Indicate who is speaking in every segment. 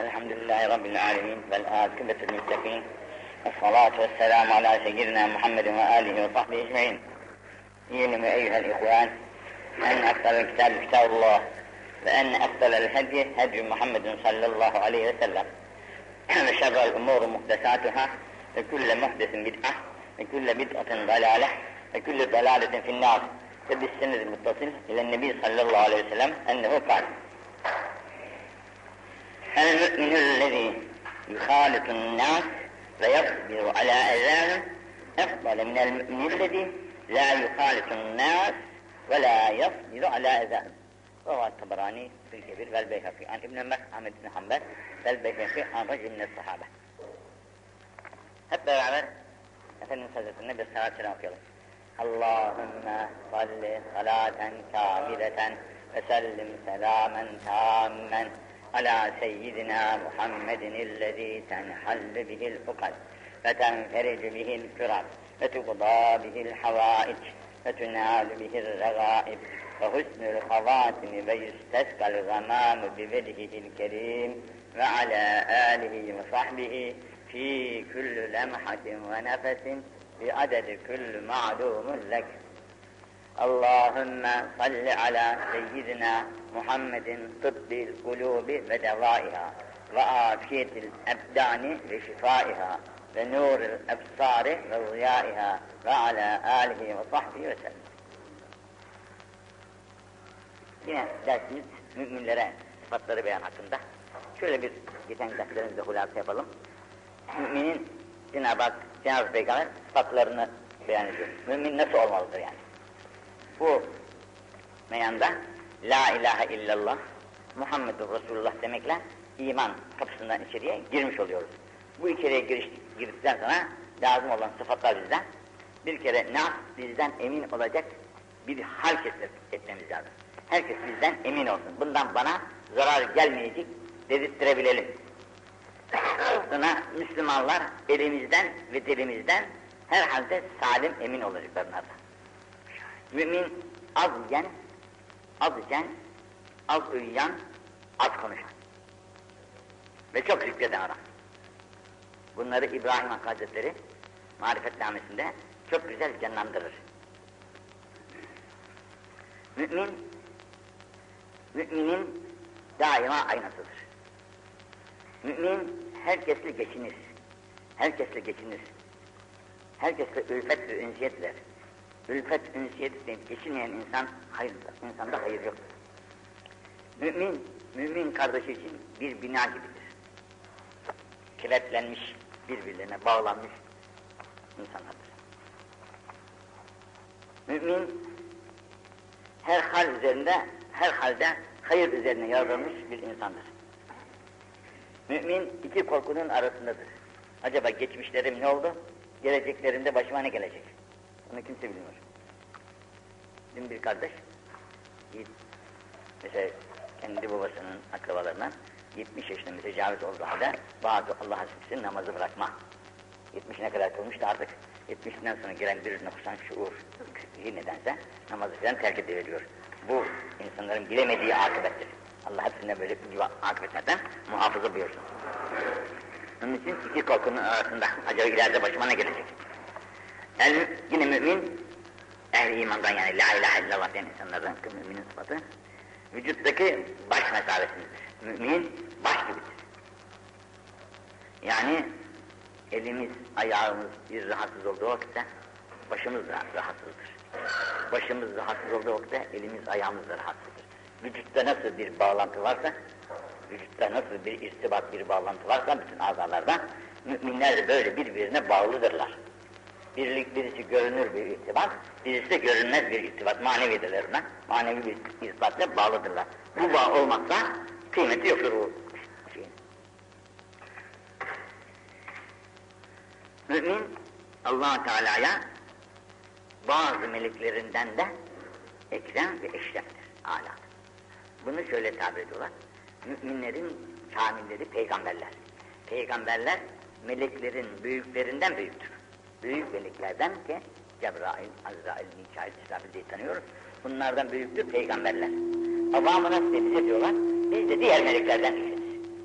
Speaker 1: الحمد لله رب العالمين والآكبة المتقين. والصلاة والسلام على سيدنا محمد وآله وصحبه أجمعين. يعلم أيها الإخوان أن أفضل الكتاب كتاب الله وأن أفضل الهدي هدي محمد صلى الله عليه وسلم. وشر الأمور محدثاتها وكل محدث بدعة وكل بدعة ضلالة وكل ضلالة في النار. وبالسند المتصل إلى النبي صلى الله عليه وسلم أنه قال المؤمن الذي يخالط الناس ويصبر على أذاهم أفضل من المؤمن الذي لا يخالط الناس ولا يصبر على أذاهم رواه الطبراني في الكبير والبيهقي عن ابن أحمد بن حنبل والبيهقي عن رجل من الصحابة. hep beraber Efendimiz Hazretleri'ne bir salat selam okuyalım. Allahümme salli salaten kamileten ve sellim selamen tammen على سيدنا محمد الذي تنحل به الفقد فتنفرج به الكرب فتقضى به الحوائج فتنال به الرغائب وحسن الخواتم فيستسقى الغمام بوجهه الكريم وعلى آله وصحبه في كل لمحة ونفس بعدد كل معلوم لك. Allahümme salli ala seyyidina Muhammedin tıbbil kulubi ve devaiha ve afiyetil ebdani ve şifaiha ve nuril ebsari ve ziyaiha ve ala alihi ve sahbihi ve sellem. Yine dersimiz müminlere sıfatları beyan hakkında. Şöyle bir geçen derslerimizde hulasa yapalım. Müminin Cenab-ı Hak, Cenab-ı Peygamber sıfatlarını beyan ediyor. Mümin nasıl olmalıdır yani? Bu meyanda La ilahe illallah Muhammedur Resulullah demekle iman kapısından içeriye girmiş oluyoruz. Bu içeriye giriş, girdikten sonra lazım olan sıfatlar bizden. Bir kere nas bizden emin olacak bir hal etmemiz lazım. Herkes bizden emin olsun. Bundan bana zarar gelmeyecek dedirttirebilelim. Sonra Müslümanlar elimizden ve dilimizden herhalde salim emin olacaklarına. Mümin az yiyen, az içen, az uyuyan, az konuşan. Ve çok zikreden adam. Bunları İbrahim Hakkı Hazretleri marifetnamesinde çok güzel canlandırır. Mümin, müminin daima aynasıdır. Mümin herkesle geçinir. Herkesle geçinir. Herkesle ülfet ve ünsiyet eder. Ülfet, ünsiyet geçinmeyen insan, hayır, insanda hayır yoktur. Mümin, mümin kardeşi için bir bina gibidir. Kiletlenmiş, birbirlerine bağlanmış insanlardır. Mümin, her hal üzerinde, her halde hayır üzerine yaratılmış bir insandır. Mümin iki korkunun arasındadır. Acaba geçmişlerim ne oldu? Geleceklerimde başıma ne gelecek? Onu kimse bilmiyor. Dün bir kardeş, mesela kendi babasının akrabalarından 70 yaşında mütecaviz olduğu halde bazı Allah hasbisi namazı bırakma. 70'ine kadar kılmış da artık 70'inden sonra giren bir noksan şuur nedense namazı falan terk ediliyor. Bu insanların bilemediği akıbettir. Allah hepsinden böyle gibi akıbetlerden muhafaza buyursun. Onun için iki korkunun arasında acaba ileride başıma ne gelecek? Yani yine mümin, ehli imandan yani la ilahe illallah diyen insanlardan müminin sıfatı, vücuttaki baş mesabesindedir. Mümin baş gibidir. Yani elimiz, ayağımız bir rahatsız olduğu vakitte başımız da rahatsızdır. Başımız rahatsız olduğu vakitte elimiz, ayağımız da rahatsızdır. Vücutta nasıl bir bağlantı varsa, vücutta nasıl bir irtibat, bir bağlantı varsa bütün azalarda müminler de böyle birbirine bağlıdırlar. Birlik, birisi görünür bir irtibat, birisi de görünmez bir irtibat, manevi derler ona. Manevi bir irtibatla bağlıdırlar. Bu bağ olmazsa kıymeti yoktur bu şeyin. Mümin allah Teala'ya bazı meleklerinden de ekrem ve eşreftir, âlâdır. Bunu şöyle tabir ediyorlar. Müminlerin kamilleri peygamberler. Peygamberler meleklerin büyüklerinden büyüktür. Büyük meleklerden ki Cebrail, Azrail, Mikail, İsrafil diye tanıyoruz. Bunlardan büyüktür peygamberler. Avamı nasıl denize diyorlar? Biz de diğer meleklerden değiliz.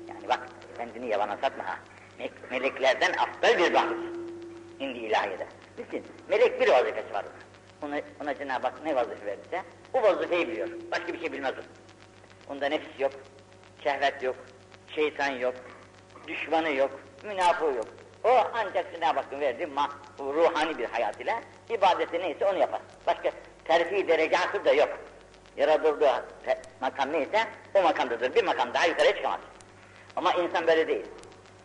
Speaker 1: Yani bak kendini yabana satma ha. Me- meleklerden aftal bir bahis. İndi ilahiyede. Düşün, melek bir vazifesi var. Ona, ona Cenab-ı Hak ne vazife verirse, o vazifeyi biliyor. Başka bir şey bilmez o. Onda nefis yok, şehvet yok, şeytan yok, düşmanı yok, münafığı yok. O ancak Cenab-ı Hakk'ın verdiği ma- ruhani bir hayat ile ibadeti neyse onu yapar. Başka terfi derecası da yok. Yaratıldığı makam neyse o makamdadır. Bir makam daha yukarıya çıkamaz. Ama insan böyle değil.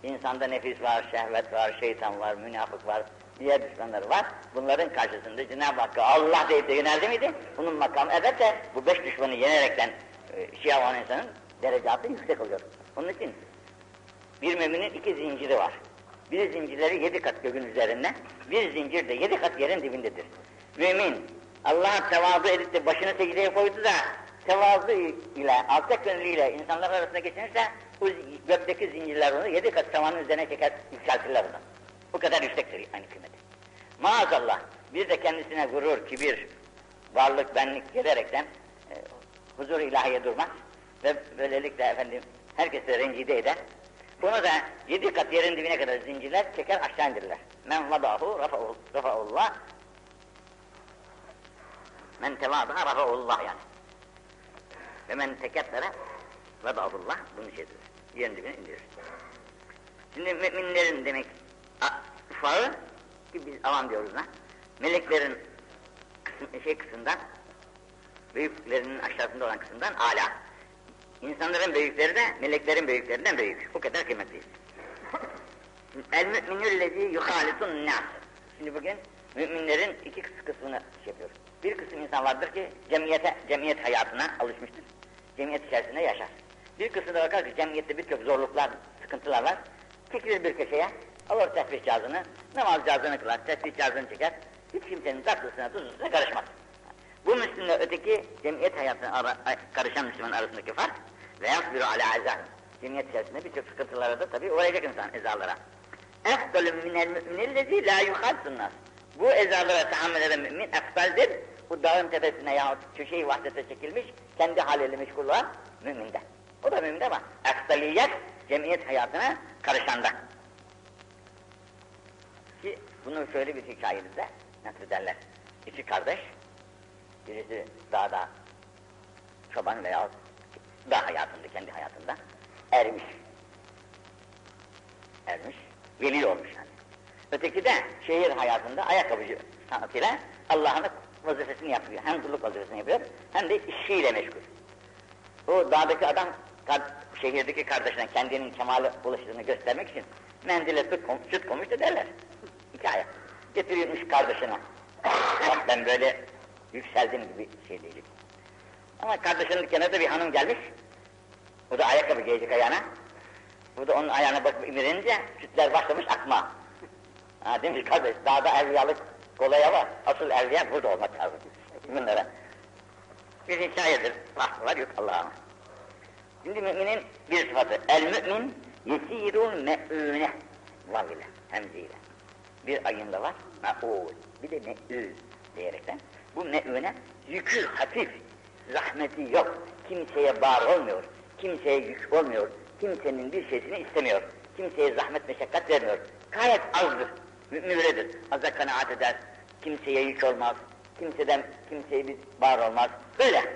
Speaker 1: İnsanda nefis var, şehvet var, şeytan var, münafık var, diğer düşmanları var. Bunların karşısında Cenab-ı Hakk'a Allah deyip de yöneldi miydi? Bunun makamı evet de bu beş düşmanı yenerekten e, şey yapan insanın derecatı yüksek oluyor. Onun için bir müminin iki zinciri var. Bir zincirleri yedi kat gökün üzerinde, bir zincir de yedi kat yerin dibindedir. Mümin Allah'a tevazu edip de başını secdeye koydu da tevazu ile, alçak gönlüyle insanlar arasında geçinirse bu gökteki zincirler onu yedi kat tavanın üzerine çeker, yükseltirler onu. Bu kadar yüksektir aynı kıymeti. Maazallah bir de kendisine gurur, kibir, varlık, benlik gelerekten e, huzur ilahiye durmaz ve böylelikle efendim herkese rencide eder. Bunu da yedi kat yerin dibine kadar zincirler çeker aşağı indirirler. Men vadahu rafa'u- rafa'ullah Men tevadaha rafa'ullah yani. Ve men tekebbere veda'ullah bunu şeydir. Yerin dibine indirir. Şimdi müminlerin demek ufağı ki biz avam diyoruz ha. Meleklerin şey kısmından büyüklerinin aşağısında olan kısımdan ala. İnsanların büyükleri de meleklerin büyüklerinden büyük. Bu kadar kıymetliyiz. El müminüllezî yuhalitun nas. Şimdi bugün müminlerin iki kıs- kısmını şey yapıyoruz. Bir kısım insan vardır ki cemiyete, cemiyet hayatına alışmıştır. Cemiyet içerisinde yaşar. Bir kısmı da bakar ki cemiyette birçok zorluklar, sıkıntılar var. Çekilir bir köşeye, alır tesbih cihazını, namaz cihazını kılar, tesbih cihazını çeker. Hiç kimsenin tatlısına, tuzlusuna karışmaz. Bu Müslümle öteki cemiyet hayatına ara, karışan Müslüman arasındaki fark ve yasbiru ala azan. Cemiyet içerisinde birçok sıkıntılara da tabii uğrayacak insan ezalara. Efdalü minel müminellezi la yuhalsun nas. Bu ezalara tahammül eden mümin efdaldir. Bu dağın tepesine yahut köşeyi vahdete çekilmiş, kendi haliyle meşgul olan müminde. O da müminde ama efdaliyet cemiyet hayatına karışanda. Ki bunu şöyle bir hikayemizde nasıl derler? İki kardeş, birisi dağda çoban veya dağ hayatında, kendi hayatında ermiş. Ermiş, veli olmuş yani. Öteki de şehir hayatında ayakkabıcı sanatıyla Allah'ın vazifesini yapıyor. Hem kulluk vazifesini yapıyor, hem de işiyle meşgul. O dağdaki adam şehirdeki kardeşine kendinin kemale ulaştığını göstermek için mendile süt, kom süt koymuş da derler. Hikaye. Getiriyormuş kardeşine. Bak ben böyle yükseldim gibi şey değilim. Ama kardeşinin kenarında bir hanım gelmiş. O da ayakkabı giyecek ayağına. Bu da onun ayağına bakıp imirince sütler başlamış akma. Ha demiş kardeş dağda evliyalık kolay ama asıl evliya burada olmak lazım. Bunlara. Bir hikayedir. Bahsi var yok Allah'ım. Şimdi müminin bir sıfatı. El mümin yesirun me'ûne. Vav ile, hemze ile. Bir ayında var. Me'ûl. Bir de me'ûl diyerekten. Bu me'ûne yükü hafif. Zahmeti yok. Kimseye bağır olmuyor. Kimseye yük olmuyor. Kimsenin bir şeysini istemiyor. Kimseye zahmet meşakkat vermiyor. Gayet azdır. Mümin öyledir. Aza kanaat eder. Kimseye yük olmaz. Kimseden kimseye bir bağır olmaz. Böyle.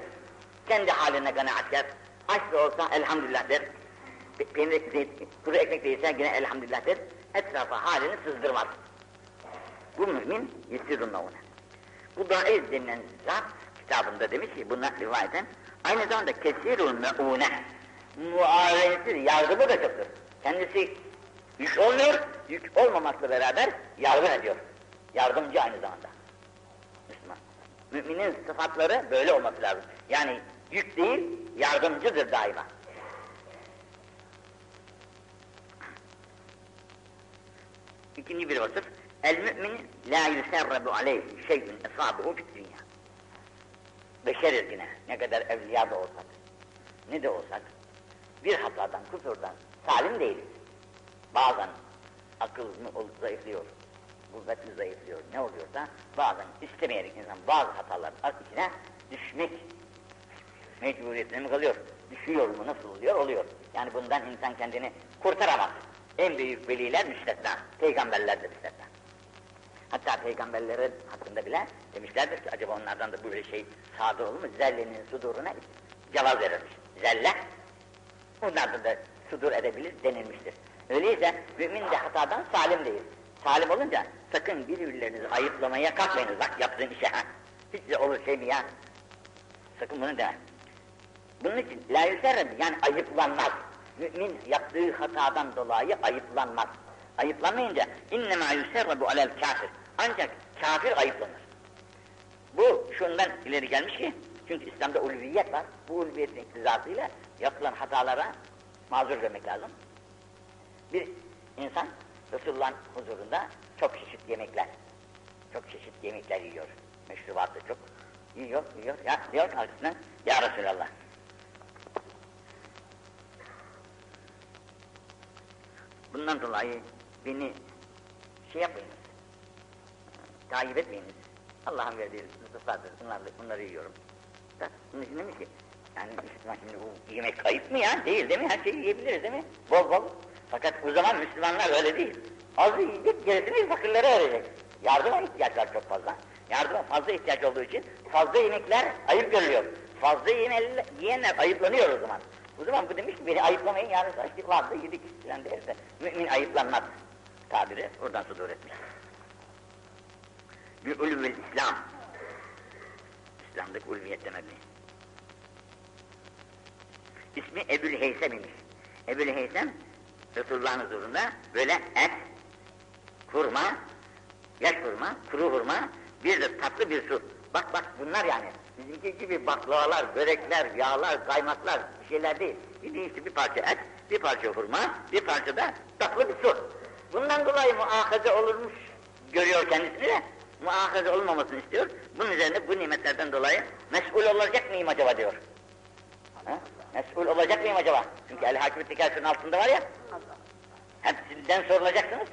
Speaker 1: Kendi haline kanaatkar. Aç da olsa elhamdülillah der. Pe- Peynir, kuru ekmek değilse yine elhamdülillah der. Etrafa halini sızdırmaz. Bu mümin yesirunna ona. Bu daiz denilen zat kitabında demiş ki bunlar rivayeten aynı zamanda kesirul me'une. Muavenesiz yardımı da çoktur. Kendisi yük olmuyor, yük olmamakla beraber yardım ediyor. Yardımcı aynı zamanda. Müslüman. Müminin sıfatları böyle olması lazım. Yani yük değil, yardımcıdır daima. İkinci bir vasıf, el mümin la yuserrebu aleyhi şeyün esabuhu fit. Beşeriz yine, ne kadar evliya da olsak, ne de olsak, bir hatadan, kusurdan salim değiliz. Bazen akıl zayıflıyor, kuvvet mi zayıflıyor, ne oluyorsa bazen istemeyerek insan bazı hataların içine düşmek mecburiyetine mi kalıyor? Düşüyor mu, nasıl oluyor? Oluyor. Yani bundan insan kendini kurtaramaz. En büyük veliler müstesna, peygamberler de müstesna. Hatta peygamberlerin hakkında bile demişlerdir ki acaba onlardan da böyle şey sadır olur mu? Zellenin suduruna cevap verilmiş. Zelle, onlardan da sudur edebilir denilmiştir. Öyleyse mümin de hatadan salim değil. Salim olunca sakın birbirlerinizi ayıplamaya kalkmayınız. Bak yaptığın işe ha. Hiç de olur şey mi ya? Sakın bunu deme. Bunun için la yüserrem yani ayıplanmaz. Mümin yaptığı hatadan dolayı ayıplanmaz. Ayıplanmayınca innemâ yüserrebu alel kafir. Ancak kafir ayıplanır. Bu şundan ileri gelmiş ki çünkü İslam'da ulviyet var. Bu ulviyetin iktizasıyla yapılan hatalara mazur görmek lazım. Bir insan Resulullah'ın huzurunda çok çeşit yemekler, çok çeşit yemekler yiyor. Meşrubatı çok yiyor, yiyor. Ya diyor arkasından, Ya Resulallah. Bundan dolayı beni şey yapmayınız, takip etmeyiniz. Allah'ın verdiği rızıklardır, bunları, bunları yiyorum. Da, bunun için demiş ki, yani Müslüman şimdi bu yemek kayıp mı ya? Değil değil mi? Her şeyi yiyebiliriz değil mi? Bol bol. Fakat o zaman Müslümanlar öyle değil. Az yiyecek, gerisini fakirlere verecek. Yardıma ihtiyaç var çok fazla. Yardıma fazla ihtiyaç olduğu için fazla yemekler ayıp görülüyor. Fazla yemeyenler, yiyenler ayıplanıyor o zaman. O zaman bu demiş ki beni ayıplamayın yarın işte vardı yedik filan derse. Mümin ayıplanmaz tabiri oradan sudur etmiş. Bir uluvül İslam. İslam'daki ulviyet demek İsmi Ebul Heysem imiş. Ebul Heysem Resulullah'ın huzurunda böyle et, hurma, yaş hurma, kuru hurma, bir de tatlı bir su. Bak bak bunlar yani. Bizimki gibi baklavalar, börekler, yağlar, kaymaklar bir şeyler değil. Bir işte bir parça et, bir parça hurma, bir parça da tatlı bir su. Bundan dolayı muahaze olurmuş görüyor kendisini de muahaze olmamasını istiyor. Bunun üzerine bu nimetlerden dolayı mesul olacak mıyım acaba diyor. Ha? Mesul olacak mıyım acaba? Çünkü el hakimiyet tekerrürün altında var ya. Hepsinden sorulacaksınız.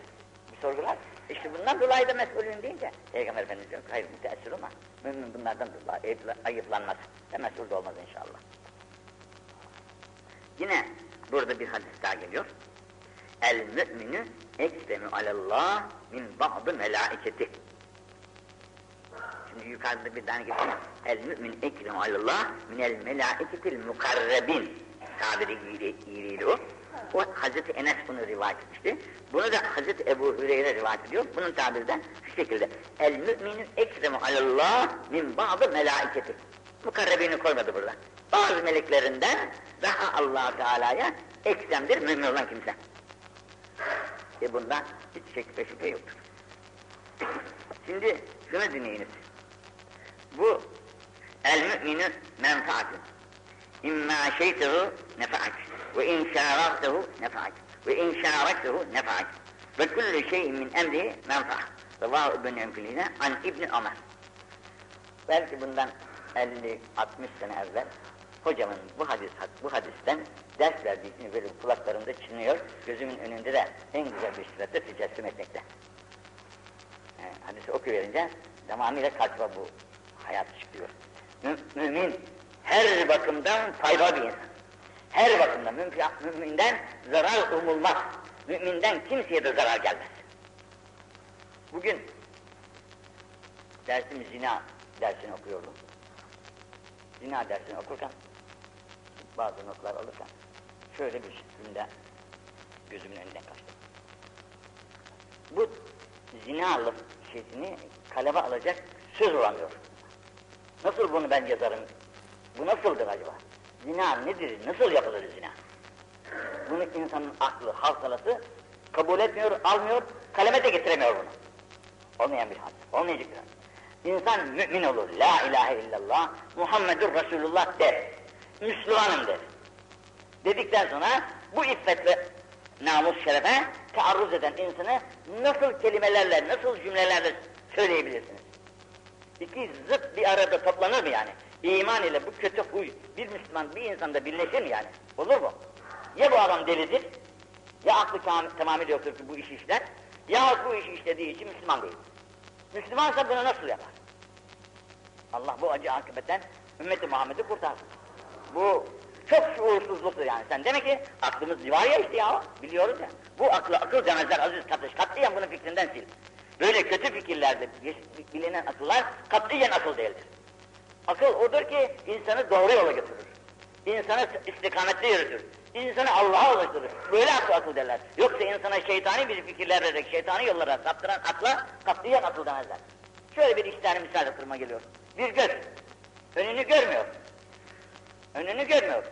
Speaker 1: Bir sorgular. İşte bundan dolayı da mesulün deyince Peygamber Efendimiz diyor hayır müteessir olma. Mümin bunlardan dolayı ayıplanmaz. Ve mesul de olmaz inşallah. Yine burada bir hadis daha geliyor. El mü'minü ekdemü alallah min ba'dı melaiketi. Şimdi yukarıda bir tane geçiyor. El mümin ekrem alallah minel melaiketil mukarrebin. Tabiri iyiliğiyle o. O Hazreti Enes bunu rivayet etmişti. Bunu da Hazreti Ebu Hüreyre rivayet ediyor. Bunun tabiri de şu şekilde. El müminü ekremu alallah min bazı melaiketi. Mukarrebini koymadı burada. Bazı meleklerinden daha allah Teala'ya eksemdir mümin olan kimse. E bundan hiç şek ve şüphe yoktur. Şimdi şunu dinleyiniz. Bu el müminü menfaatın. İmma şeytehu nefaat ve in şaraktehu nefaat ve in şaraktehu nefaat ve kullu şeyin min emrihi menfaat. Rıvahu ibn Enfili'ne an İbni Ömer. Belki bundan 50-60 sene evvel hocamın bu hadis bu hadisten ders verdiğini böyle kulaklarımda çınlıyor, gözümün önünde de en güzel bir surette tecessüm etmekte. Yani hadisi okuyuverince tamamıyla karşıma bu hayat çıkıyor. Mü mümin her bakımdan faydalı bir. Her bakımdan müminden zarar umulmaz. Müminden kimseye de zarar gelmez. Bugün dersimiz zina dersini okuyordum. Zina dersini okurken bazı notlar alırken şöyle bir cümle gözümün önünden kaçtı. Bu zina şeysini kaleme alacak söz olamıyor. Nasıl bunu ben yazarım? Bu nasıldır acaba? Zina nedir? Nasıl yapılır zina? Bunu insanın aklı, hafsalası kabul etmiyor, almıyor, kaleme de getiremiyor bunu. Olmayan bir hadis, olmayacak bir hadis. İnsan mümin olur, la ilahe illallah, Muhammedur Resulullah der. Müslümanım der. Dedikten sonra bu iffet ve namus şerefe taarruz eden insanı nasıl kelimelerle, nasıl cümlelerle söyleyebilirsiniz? İki zıt bir arada toplanır mı yani? İman ile bu kötü huy bir Müslüman bir insanda birleşir mi yani? Olur mu? Ya bu adam delidir, ya aklı tamamıyla yoktur ki bu işi işler, ya bu işi işlediği için Müslüman değil. Müslümansa bunu nasıl yapar? Allah bu acı akıbetten ümmeti Muhammed'i kurtarsın. Bu çok şuursuzluktur yani. Sen demek ki aklımız var ya işte ya, biliyoruz ya. Bu aklı akıl demezler aziz kardeş, katiyen bunun fikrinden sil. Böyle kötü fikirlerde bilinen akıllar katiyen akıl değildir. Akıl odur ki insanı doğru yola götürür. İnsanı istikamette yürütür. İnsanı Allah'a ulaştırır. Böyle akıl akıl derler. Yoksa insana şeytani bir fikirler vererek şeytani yollara saptıran akla katiyen akıl demezler. Şöyle bir iki tane misal aklıma geliyor. Bir göz. Önünü görmüyor. Önünü görmüyor.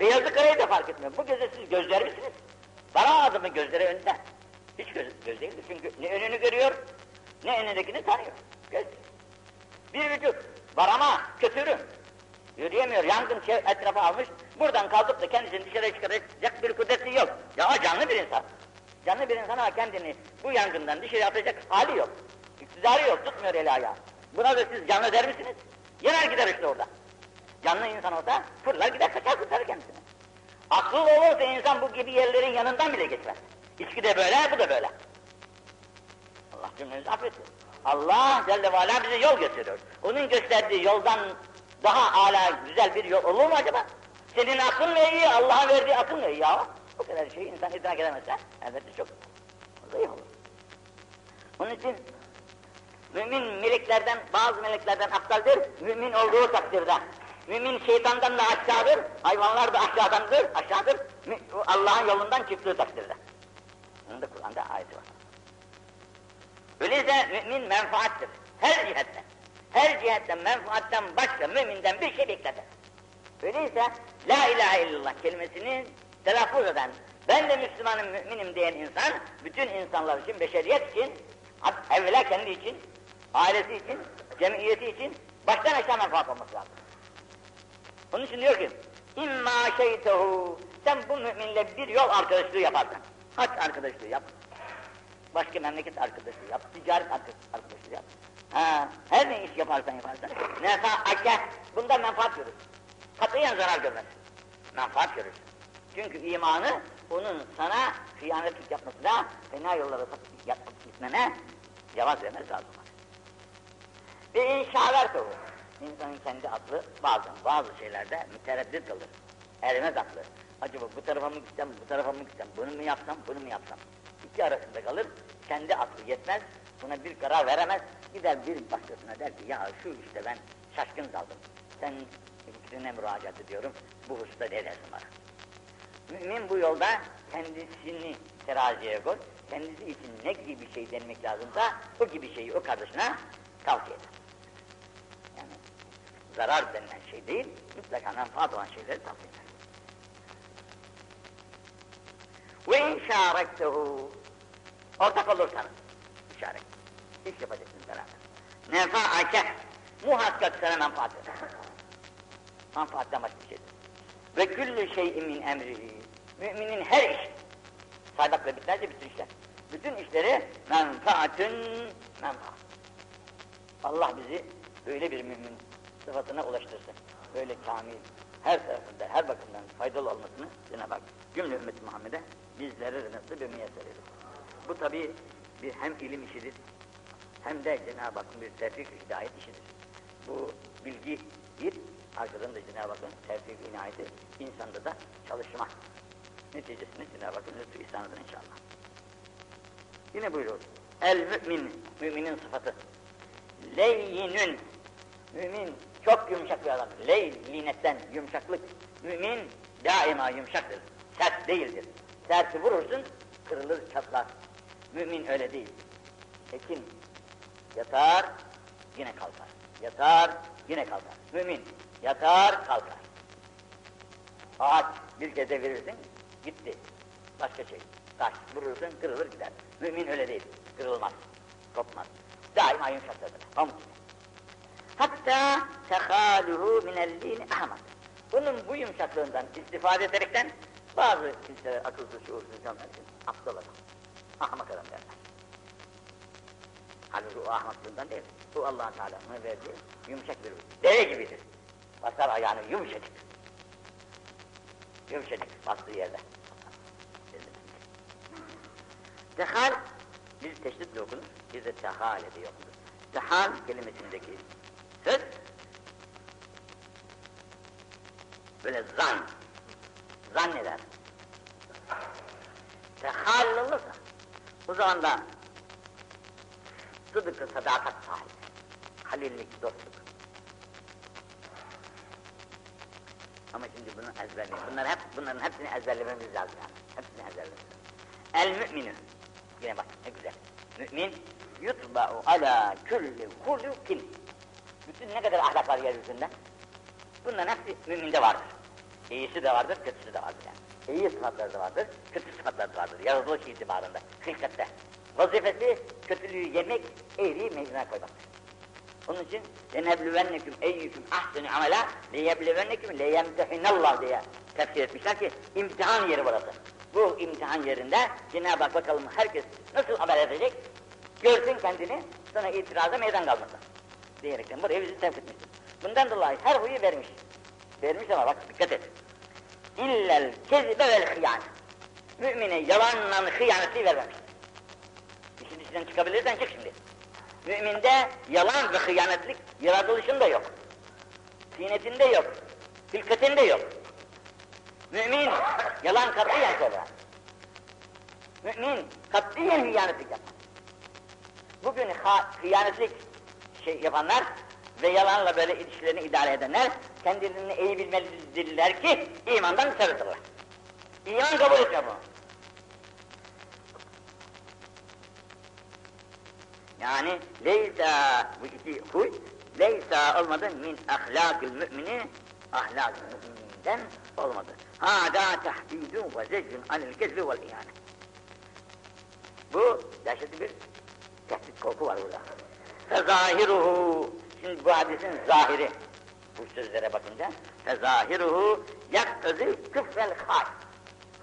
Speaker 1: Beyazlı karayı da fark etmiyor. Bu göze siz gözler misiniz? Bana adamın gözleri önünde. Hiç göz, göz değildir çünkü ne önünü görüyor, ne önündekini tanıyor. Göz. Bir vücut var ama kötürüm. Yürüyemiyor, yangın şey, etrafa almış, buradan kalkıp da kendisini dışarı çıkaracak bir kudreti yok. Ya canlı bir insan. Canlı bir insan ama kendini bu yangından dışarı atacak hali yok. İktidarı yok, tutmuyor eli ayağı. Buna da siz canlı der misiniz? Yener gider işte orada. Canlı insan olsa fırlar gider kaçar kurtarır kendisini. Akıllı olursa insan bu gibi yerlerin yanından bile geçmez. İçki de böyle, bu da böyle. Allah cümlenizi affetsin. Allah Celle ve Ala bize yol gösteriyor. Onun gösterdiği yoldan daha âlâ güzel bir yol olur mu acaba? Senin aklın ne iyi, Allah'a verdiği akıl ne iyi ya? Bu kadar şeyi insan idrak edemezse elbette çok zayıf olur. Onun için mümin meleklerden, bazı meleklerden aptaldır, mümin olduğu takdirde. Mümin şeytandan da aşağıdır, hayvanlar da aşağıdandır, aşağıdır, Allah'ın yolundan çıktığı takdirde. Bunun da Kur'an'da ayeti var. Öyleyse mümin menfaattir. Her cihetten. Her cihetten menfaatten başka müminden bir şey beklemez. Öyleyse La ilahe illallah kelimesini telaffuz eden, ben de Müslümanım, müminim diyen insan, bütün insanlar için, beşeriyet için, evvela kendi için, ailesi için, cemiyeti için baştan aşağı menfaat olması lazım. Onun için diyor ki, İmma şeytehu, sen bu müminle bir yol arkadaşlığı yaparsan, haç arkadaşlığı yap, başka memleket arkadaşlığı yap, ticaret arkadaşlığı yap. Ha, her ne iş yaparsan yaparsan, nefaake, bundan menfaat görür. Katiyen zarar görmez. Menfaat görür. Çünkü imanı onun sana hıyanetlik yapmasına, fena yollara yapmak gitmene cevaz vermez lazım. Ve inşalar doğru. İnsanın kendi aklı bazen bazı şeylerde mütereddit kalır. Ermez aklı. Acaba bu tarafa mı gitsem, bu tarafa mı gitsem, bunu mu yapsam, bunu mu yapsam? İki arasında kalır, kendi aklı yetmez, buna bir karar veremez, gider bir başkasına der ki ya şu işte ben şaşkın kaldım, sen fikrine müracaat ediyorum, bu hususta ne dersin bana? Mümin bu yolda kendisini teraziye koy, kendisi için ne gibi şey denmek lazımsa o gibi şeyi o kardeşine tavsiye eder. Yani zarar denilen şey değil, mutlaka menfaat olan şeyleri tavsiye eder. Ve in şârektehu ortak olursanız işaret. İş yapacaksınız beraber. Nefaake muhakkak sana menfaat eder. Menfaatten başka bir şeydir. Ve küllü şeyin min emrihi. Müminin her iş. Saymakla bitmezse bütün işler. Bütün işleri menfaatün menfaat. Allah bizi böyle bir mümin sıfatına ulaştırsın. Böyle kamil, her tarafında, her bakımdan faydalı olmasını Cenab-ı Hak cümle ümmeti Muhammed'e bizlere nasıl bir müyesser edin. Bu tabi bir hem ilim işidir, hem de Cenab-ı Hakk'ın bir tevfik hidayet işidir. Bu bilgi bir, arkadan da Cenab-ı Hakk'ın tevfik inayeti insanda da çalışma. Neticesinde Cenab-ı Hakk'ın lütfu ihsanıdır inşallah. Yine buyuruyor. El mümin, müminin sıfatı. Leyyinün, mümin çok yumuşak bir adam. Leylinetten, yumuşaklık. Mümin daima yumuşaktır. Sert değildir. Serti vurursun, kırılır, çatlar. Mümin öyle değil. Ekin yatar, yine kalkar. Yatar, yine kalkar. Mümin yatar, kalkar. Ağaç bir gece verirsin, gitti. Başka şey. Taş vurursun, kırılır gider. Mümin öyle değil. Kırılmaz, kopmaz. Daima yumuşaktadır. Pamuk gibi. Hatta tehaluhu minellini ahmak. Bunun bu yumuşaklığından istifade ederekten bazı kimseler akılsız, şuursuz insanlar için aptal adam, ahmak adam derler. Halbuki o ahmaklığından değil, bu allah Teala'nın verdiği yumuşak bir deve gibidir. Basar ayağını yumuşacık. Yumuşacık bastığı yerde. Tehal bir teşdidle okunur, bir de tehale diye okunur. Tehal kelimesindeki söz Böyle zan, zanneder. Ve halil olursa, o zaman da sıdıkı sadakat sahibi, halillik, dostluk. Ama şimdi bunu ezberleyin. Bunlar hep, bunların hepsini ezberlememiz lazım yani. Hepsini ezberlememiz. El müminü. Yine bak ne güzel. Mümin yutba'u ala külli hulukin. Bütün ne kadar ahlak var yeryüzünde. Bunların hepsi müminde vardır. İyisi de vardır, kötüsü de vardır yani. İyi sıfatları da vardır, kötü sıfatları da vardır. Yaratılış itibarında, hılkatte. Vazifesi kötülüğü yemek, eğriyi mecbuna koymaktır. Onun için lenebluvennekum eyyüküm ahsenu amela leyebluvennekum leyemtehinallah diye tefsir etmişler ki imtihan yeri burası. Bu imtihan yerinde Cenab-ı Hak bakalım herkes nasıl amel edecek görsün kendini sonra itiraza meydan kalmasın diyerekten buraya bizi sevk etmiştir. Bundan dolayı her huyu vermiş. Vermiş ama bak dikkat et. İllel kezibe vel hıyan. Mümine yalanla hıyaneti vermemiş. İşin içinden çıkabilirsen çık şimdi. Müminde yalan ve hıyanetlik yaratılışında yok. Sinetinde yok. Hilkatinde yok. Mümin yalan katiyen söyler. Mümin katiyen hıyanetlik yapmaz. Bugün hıyanetlik şey yapanlar ve yalanla böyle ilişkilerini idare edenler kendilerini iyi bilmelidirler ki imandan dışarıdırlar. İman kabul etmiyor bunu. Yani leysa bu iki huy leysa olmadı min ahlakil mümini ahlakil mümininden olmadı. Hâdâ tahdidun ve zecrun anil kezbi vel ihane. Bu dehşetli bir tehdit korku var burada. Fezahiruhu şimdi bu hadisin zahiri bu sözlere bakınca fezahiruhu yaktazi küfrel hay.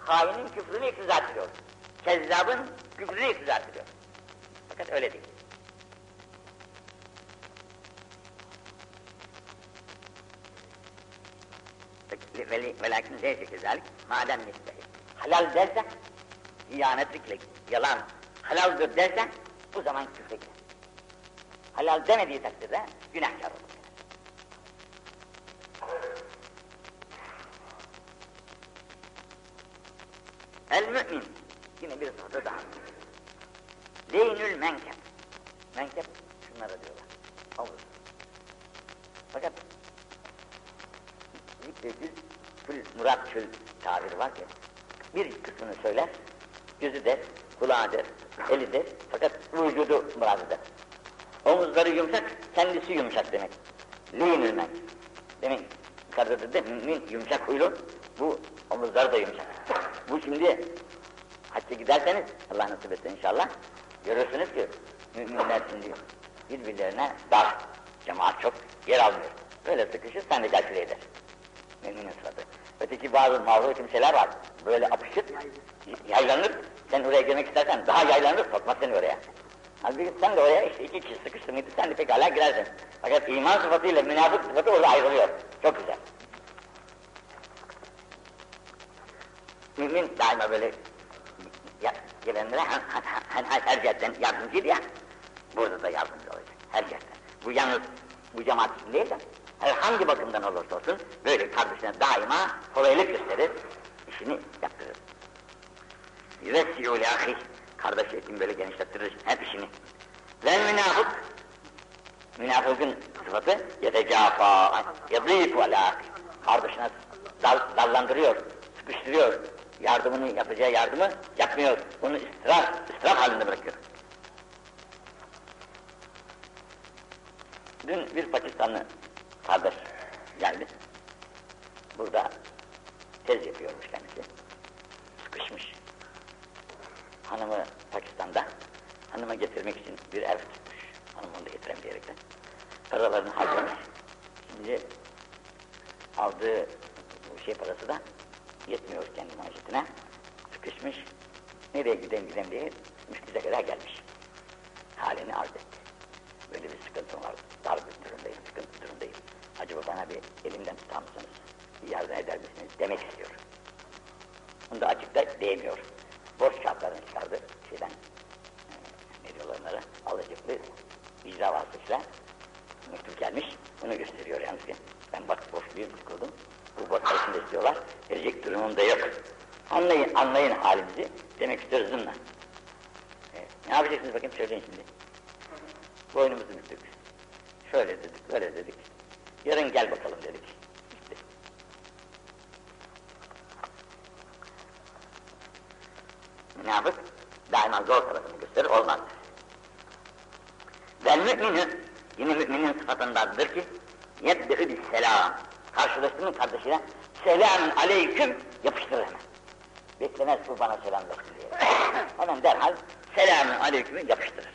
Speaker 1: Hainin küfrünü iktiza ediyor. Kezzabın küfrünü iktiza ediyor. Fakat öyle değil. Velakin leyse kezalik madem yestehi. Halal derse ihanetlikle yalan halaldır derse bu zaman küfre girer. Halal demediği takdirde günahkar olur. El mümin yine bir sıfatı daha. Leynül menkep. Menkep şunlara diyorlar. Omuz. Fakat zikredil kül murat kül tabiri var ki bir kısmını söyler, gözü der, kulağı der, eli der, fakat vücudu murad eder. Omuzları yumuşak, kendisi yumuşak demek. Leynül menkep. Demek yukarıda da mümin yumuşak huylu, bu omuzları da yumuşak. Bu şimdi hacca giderseniz, Allah nasip etsin inşallah, görürsünüz ki müminler şimdi birbirlerine dar, cemaat çok yer almıyor. Böyle sıkışır, sen de calcule eder. Müminin sıfatı. Öteki bazı mağrur kimseler var, böyle apışır, yaylanır, sen oraya girmek istersen daha yaylanır, sokmaz seni oraya. Halbuki sen de oraya işte iki kişi sıkıştı mıydı, sen de pekala girersin. Fakat iman sıfatıyla münafık sıfatı orada ayrılıyor. Çok güzel. Mümin daima böyle ya, gelenlere her, her, her, her cihetten yardımcıydı ya. Burada da yardımcı olacak. Her cihetten. Bu yalnız bu cemaat için değil de her hangi bakımdan olursa olsun böyle kardeşine daima kolaylık gösterir, işini yaptırır. Yüvessi'u ahi kardeş için böyle genişlettirir hep işini. Ve münafık münafıkın sıfatı yetecafa yadîfu alâ kardeşine dal, dallandırıyor, sıkıştırıyor, yardımını yapacağı yardımı yapmıyor. Onu istiraf, istiraf halinde bırakıyor. Dün bir Pakistanlı kardeş geldi. Burada tez yapıyormuş kendisi. Sıkışmış. Hanımı Pakistan'da. Hanıma getirmek için bir ev tutmuş. Hanım onu da getirem diyerekten. Paralarını harcamış. Şimdi aldığı şey parası da yetmiyor kendi maaşetine. Sıkışmış. Nereye gideyim gideyim diye müşküze kadar gelmiş. Halini arz etti. Böyle bir sıkıntım var. Dar bir durumdayım, sıkıntı durumdayım. Acaba bana bir elimden tutar mısınız? Bir yardım eder misiniz? Demek istiyor. Bunu da açıkta diyemiyor. Borç kağıtlarını çıkardı şeyden. Ne diyorlar onlara? Alıcıklı icra vasıtasıyla mektup gelmiş. Bunu gösteriyor yalnız ki. Ben bak borçluyum, sıkıldım. Bu başkasını istiyorlar. Verecek durumum da yok. Anlayın, anlayın halimizi. Demek istiyoruz zımla. Evet. Ne yapacaksınız bakayım söyleyin şimdi. Boynumuzu büktük. Şöyle dedik, böyle dedik. Yarın gel bakalım dedik. İşte. Yapıp? Daima zor tarafını gösterir, olmaz. Vel müminü, yine müminin sıfatındandır ki, yebde'ü bis selam. Karşılaştığının kardeşine, selamun aleyküm, yapıştırır hemen. Beklemez bu bana selam versin diye. hemen derhal, selamun aleyküm'ü yapıştırır.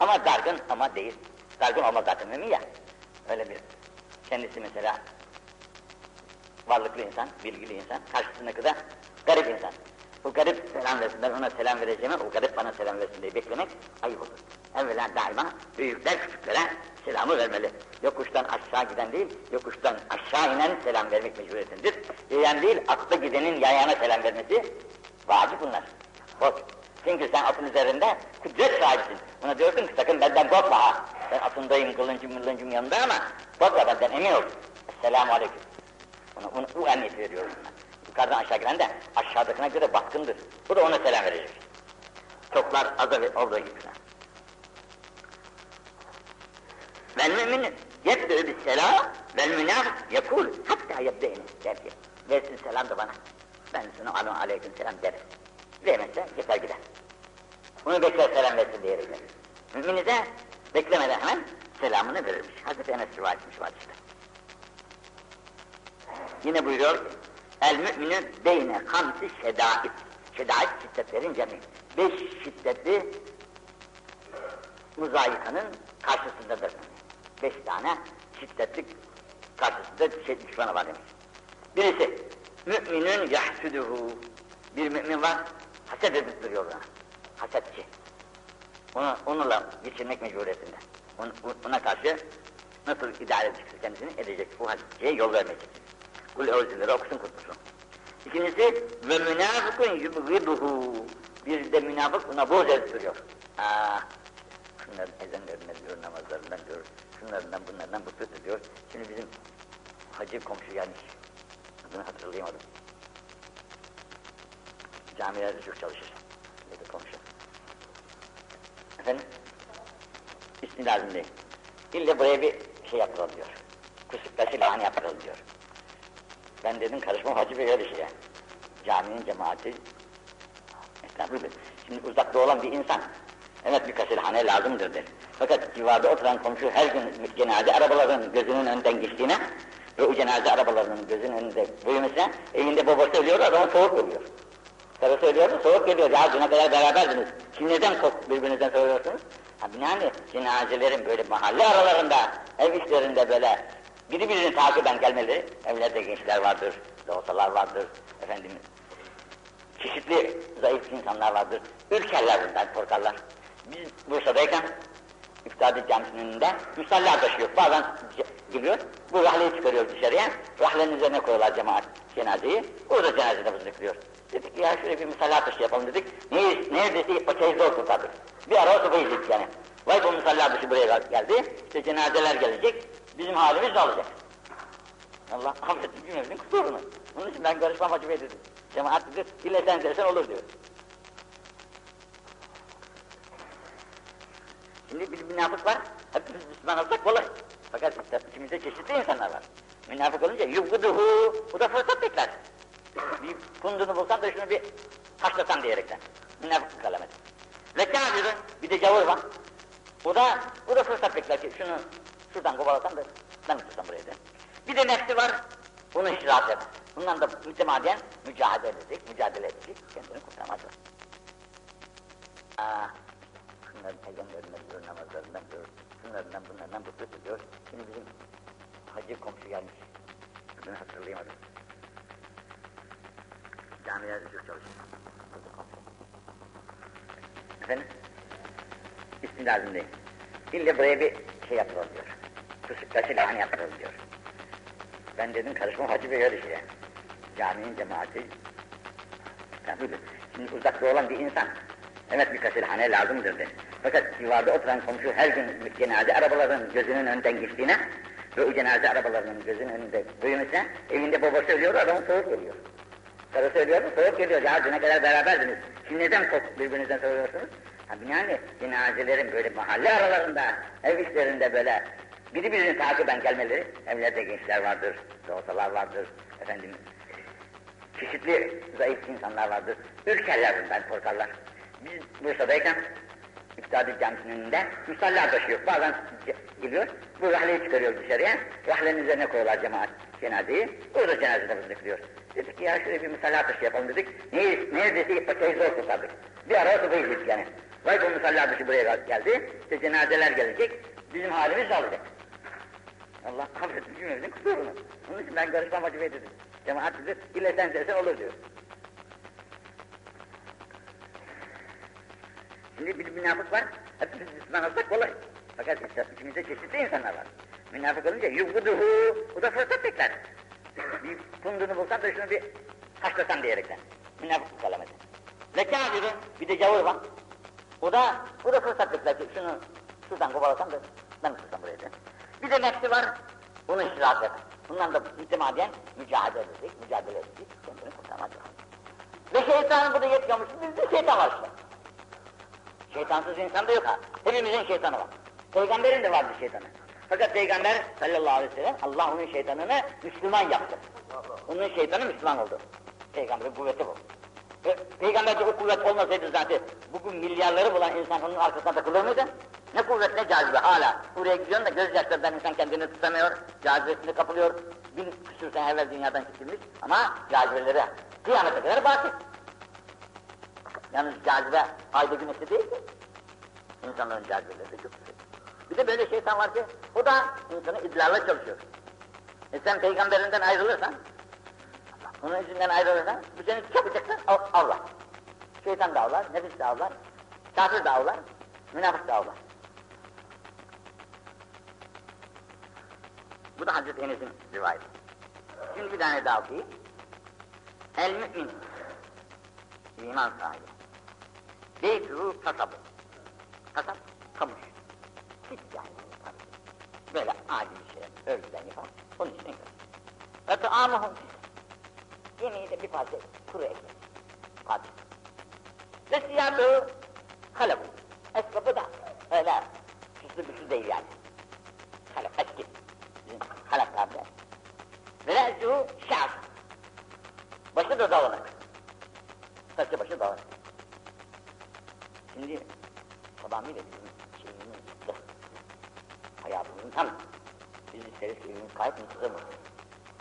Speaker 1: Ama dargın ama değil. Dargın olmaz zaten mümin ya. Öyle bir, kendisi mesela, varlıklı insan, bilgili insan, karşısındaki de garip insan. Bu garip selam versin, ben ona selam vereceğime o garip bana selam versin diye beklemek ayıp olur. Evvela daima büyükler küçüklere selamı vermeli. Yokuştan aşağı giden değil, yokuştan aşağı inen selam vermek mecburiyetindir. Yayan değil, atlı gidenin yayana selam vermesi vacip bunlar. Bak, çünkü sen atın üzerinde kudret sahibisin. Ona diyorsun ki sakın benden korkma ha. Ben atındayım, kılıncım mılıncım yanında ama korkma benden emin ol. Esselamu aleyküm. Ona, ona, bu emniyeti veriyorum. Yukarıdan aşağı gelen de aşağıdakine göre baskındır. Bu da ona selam verecek. Çoklar ve olduğu gibi. Vel mümin yebdü bis selam vel münafık yekul hatta yebdeyni der ki versin selam da bana. Ben sana alın aleyküm selam derim. Vermezse yeter gider. Bunu bekler selam versin diyerek verir. Mümini de beklemeden hemen selamını verirmiş. Hazreti Enes rivayet etmiş var. Yine buyuruyor El müminü beyne hamsi şedait. Şedait şiddetlerin cemi. Beş şiddetli muzayikanın karşısındadır. Beş tane şiddetli karşısında şey, düşmanı var demiş. Birisi, müminün yahsüdühü. Bir mümin var, haset edip duruyor ona. Hasetçi. Onu, onunla geçirmek mecburiyetinde. Ona, ona karşı nasıl idare edeceksin kendisini edecek. Bu hasetçiye yol vermeyecek. Kul evzilleri okusun kurtulsun. İkincisi ve münafıkun yubgiduhu. Bir de münafık buna boz duruyor. Aa, şunların ezenlerinden diyor, namazlarından diyor, şunlarından bunlardan bıkıt diyor. Şimdi bizim hacı komşu gelmiş. Adını hatırlayamadım. Camilerde çok çalışır. Dedi komşu. Efendim? İsmi lazım değil. İlle buraya bir şey yaptıralım diyor. Kusuktaşı lahan yaptıralım diyor. Ben dedim karışmam hacı bey öyle şey. Caminin cemaati Estağfurullah. Şimdi uzakta olan bir insan evet bir kasilhane lazımdır der. Fakat civarda oturan komşu her gün cenaze arabalarının gözünün önünden geçtiğine ve o cenaze arabalarının gözünün önünde büyümesine elinde babası ölüyor adama soğuk geliyor. Karısı ölüyordu soğuk geliyor. Ya düne kadar beraberdiniz. Şimdi neden kork birbirinizden soruyorsunuz? Ha binaenli cenazelerin böyle mahalle aralarında, ev işlerinde böyle biri birini takiben gelmeli. Evlerde gençler vardır, doğsalar vardır, efendim çeşitli zayıf insanlar vardır. Ürkerler bundan, korkarlar. Biz Bursa'dayken İftihadi Camisi'nin önünde musalla taşıyor. Bazen giriyor, bu rahleyi çıkarıyor dışarıya. Rahlenin üzerine koyuyorlar cemaat cenazeyi. Orada cenaze namazını kılıyor. Dedik ya şöyle bir musalla taşı yapalım dedik. Ne, neredeyse paçayı zor kurtardık. Bir ara o izledik yani. Vay bu musalla taşı buraya geldi. İşte cenazeler gelecek. Bizim halimiz ne olacak? Allah affetsin cümlemizin kusurunu. Onun için ben karışmam Hacı dedim. Cemaat dedi, ille sen dersen olur diyor. Şimdi bir münafık var, hepimiz Müslüman olsak kolay. Fakat içimizde çeşitli insanlar var. Münafık olunca yubguduhu, bu da fırsat bekler. Bir kundunu bulsam da şunu bir taşlasam diyerekten. Münafıklık alameti. Ve kâfirun, bir de cavur var. O da, o da fırsat bekler ki şunu şuradan kovalasam da ben tutsam buraya da. Bir de nefsi var, hiç rahat etmez. Bundan da mütemadiyen mücadele edecek, mücadele edecek, kendini kurtarmaz. Aa, şunların peygamberlerinden diyor, namazlarından diyor, şunlarından bunlardan bıkıt diyor. Şimdi bizim hacı komşu gelmiş. Adını hatırlayamadım. Camilerde çok çalışıyor. Hacı komşu. Efendim? Değil. İlle buraya bir şey yaptıralım diyor. Kusuktaşı lahan yaptıralım diyor. Ben dedim karışmam Hacı Bey öyle şey yani. Caminin cemaati tabii Şimdi uzakta olan bir insan evet bir kasilhane lazımdır dedi. Fakat civarda oturan komşu her gün cenaze arabaların gözünün önünden geçtiğine ve o cenaze arabalarının gözünün önünde büyümese, evinde babası ölüyor, adamın soğuk geliyor. Karısı ölüyor? Soğuk geliyor. Ya düne kadar beraberdiniz. Şimdi neden soğuk birbirinizden soruyorsunuz? Ha yani cenazelerin böyle mahalle aralarında, ev işlerinde böyle biri birini takiben gelmeleri, evlerde gençler vardır, doğsalar vardır, efendim çeşitli zayıf insanlar vardır. Ürkerler bundan, korkarlar. Biz Bursa'dayken İftihadi Camisi'nin önünde musalla taşıyor. Bazen geliyor, bu rahleyi çıkarıyor dışarıya. Rahlenin üzerine koyuyorlar cemaat cenazeyi. Orada cenaze namazını kılıyor. Dedik ki ya şöyle bir musalla taşı yapalım dedik. Neyiz, neredeyse paçayı zor kurtardık. Bir ara oturduğuyuz yani. Vay bu musalla taşı buraya geldi. İşte cenazeler gelecek. Bizim halimiz olacak. Allah affetsin cümlemizin kusurunu. Onun için ben karışmam acı dedim. Cemaat bilir, ille sen dersen olur diyor. Şimdi bir münafık var, hepimiz Müslüman olsak kolay. Fakat içimizde çeşitli insanlar var. Münafık olunca yubguduhu, bu da fırsat bekler. bir pundunu bulsam da şunu bir haşlasam diyerekten. Münafık kalameti. Ve kâfirun, bir de gavur var. O da, o da fırsat bekler ki şunu şuradan kovalasam da ben tutsam buraya. Bir de nefsi var, bunu iştirak eder. Bundan da mütemadiyen mücadele edecek, mücadele edecek, kendini kurtarmak lazım. Ve şeytanın bu da yetmiyormuş, bizde şeytan var işte. Şeytansız insan da yok ha. Hepimizin şeytanı var. Peygamberin de vardı şeytanı. Fakat Peygamber sallallahu aleyhi ve sellem Allah onun şeytanını Müslüman yaptı. Onun şeytanı Müslüman oldu. Peygamberin kuvveti bu. Pe Peygamberde o kuvvet olmasaydı zaten bugün milyarları bulan insan onun arkasına takılır mıydı? Ne kuvvet ne cazibe hala. Buraya gidiyorsun da gözyaşlarından insan kendini tutamıyor, cazibesine kapılıyor. Bin küsür sene evvel dünyadan çekilmiş ama cazibeleri kıyamete kadar batıl. Yalnız cazibe ayda güneşi değil ki. İnsanların cazibeleri de çok yüksek. Bir de böyle şeytan var ki, o da insanı iddialarla çalışıyor. E sen peygamberinden ayrılırsan, onun izinden ayrılırsan, bu seni çabucaktan avlar. Şeytan da avlar, nefis de avlar, kafir de avlar, münafık da avlar. Bu da Hazreti Enes'in rivayeti. Şimdi bir tane daha okuyayım. El mümin, iman sahibi. Beytuhu kasabı. Kasap, kamış. Hiç yani. Böyle adi bir şey, örgüden yapar. Onun için yapar. Ve ta'amuhum Yemeği de bir parça kuru ekmek. Hadi. Ve siyahı kalem. Esbabı da öyle süslü bir değil yani. Kalem, eski. Bizim halaklarda. Ve re'suhu şa'f. Başı da dağınık. Saçı başı dağınık. Şimdi tamamıyla bizim şeyimiz de hayatımızın tam biz isteriz ki evimiz gayet olsun.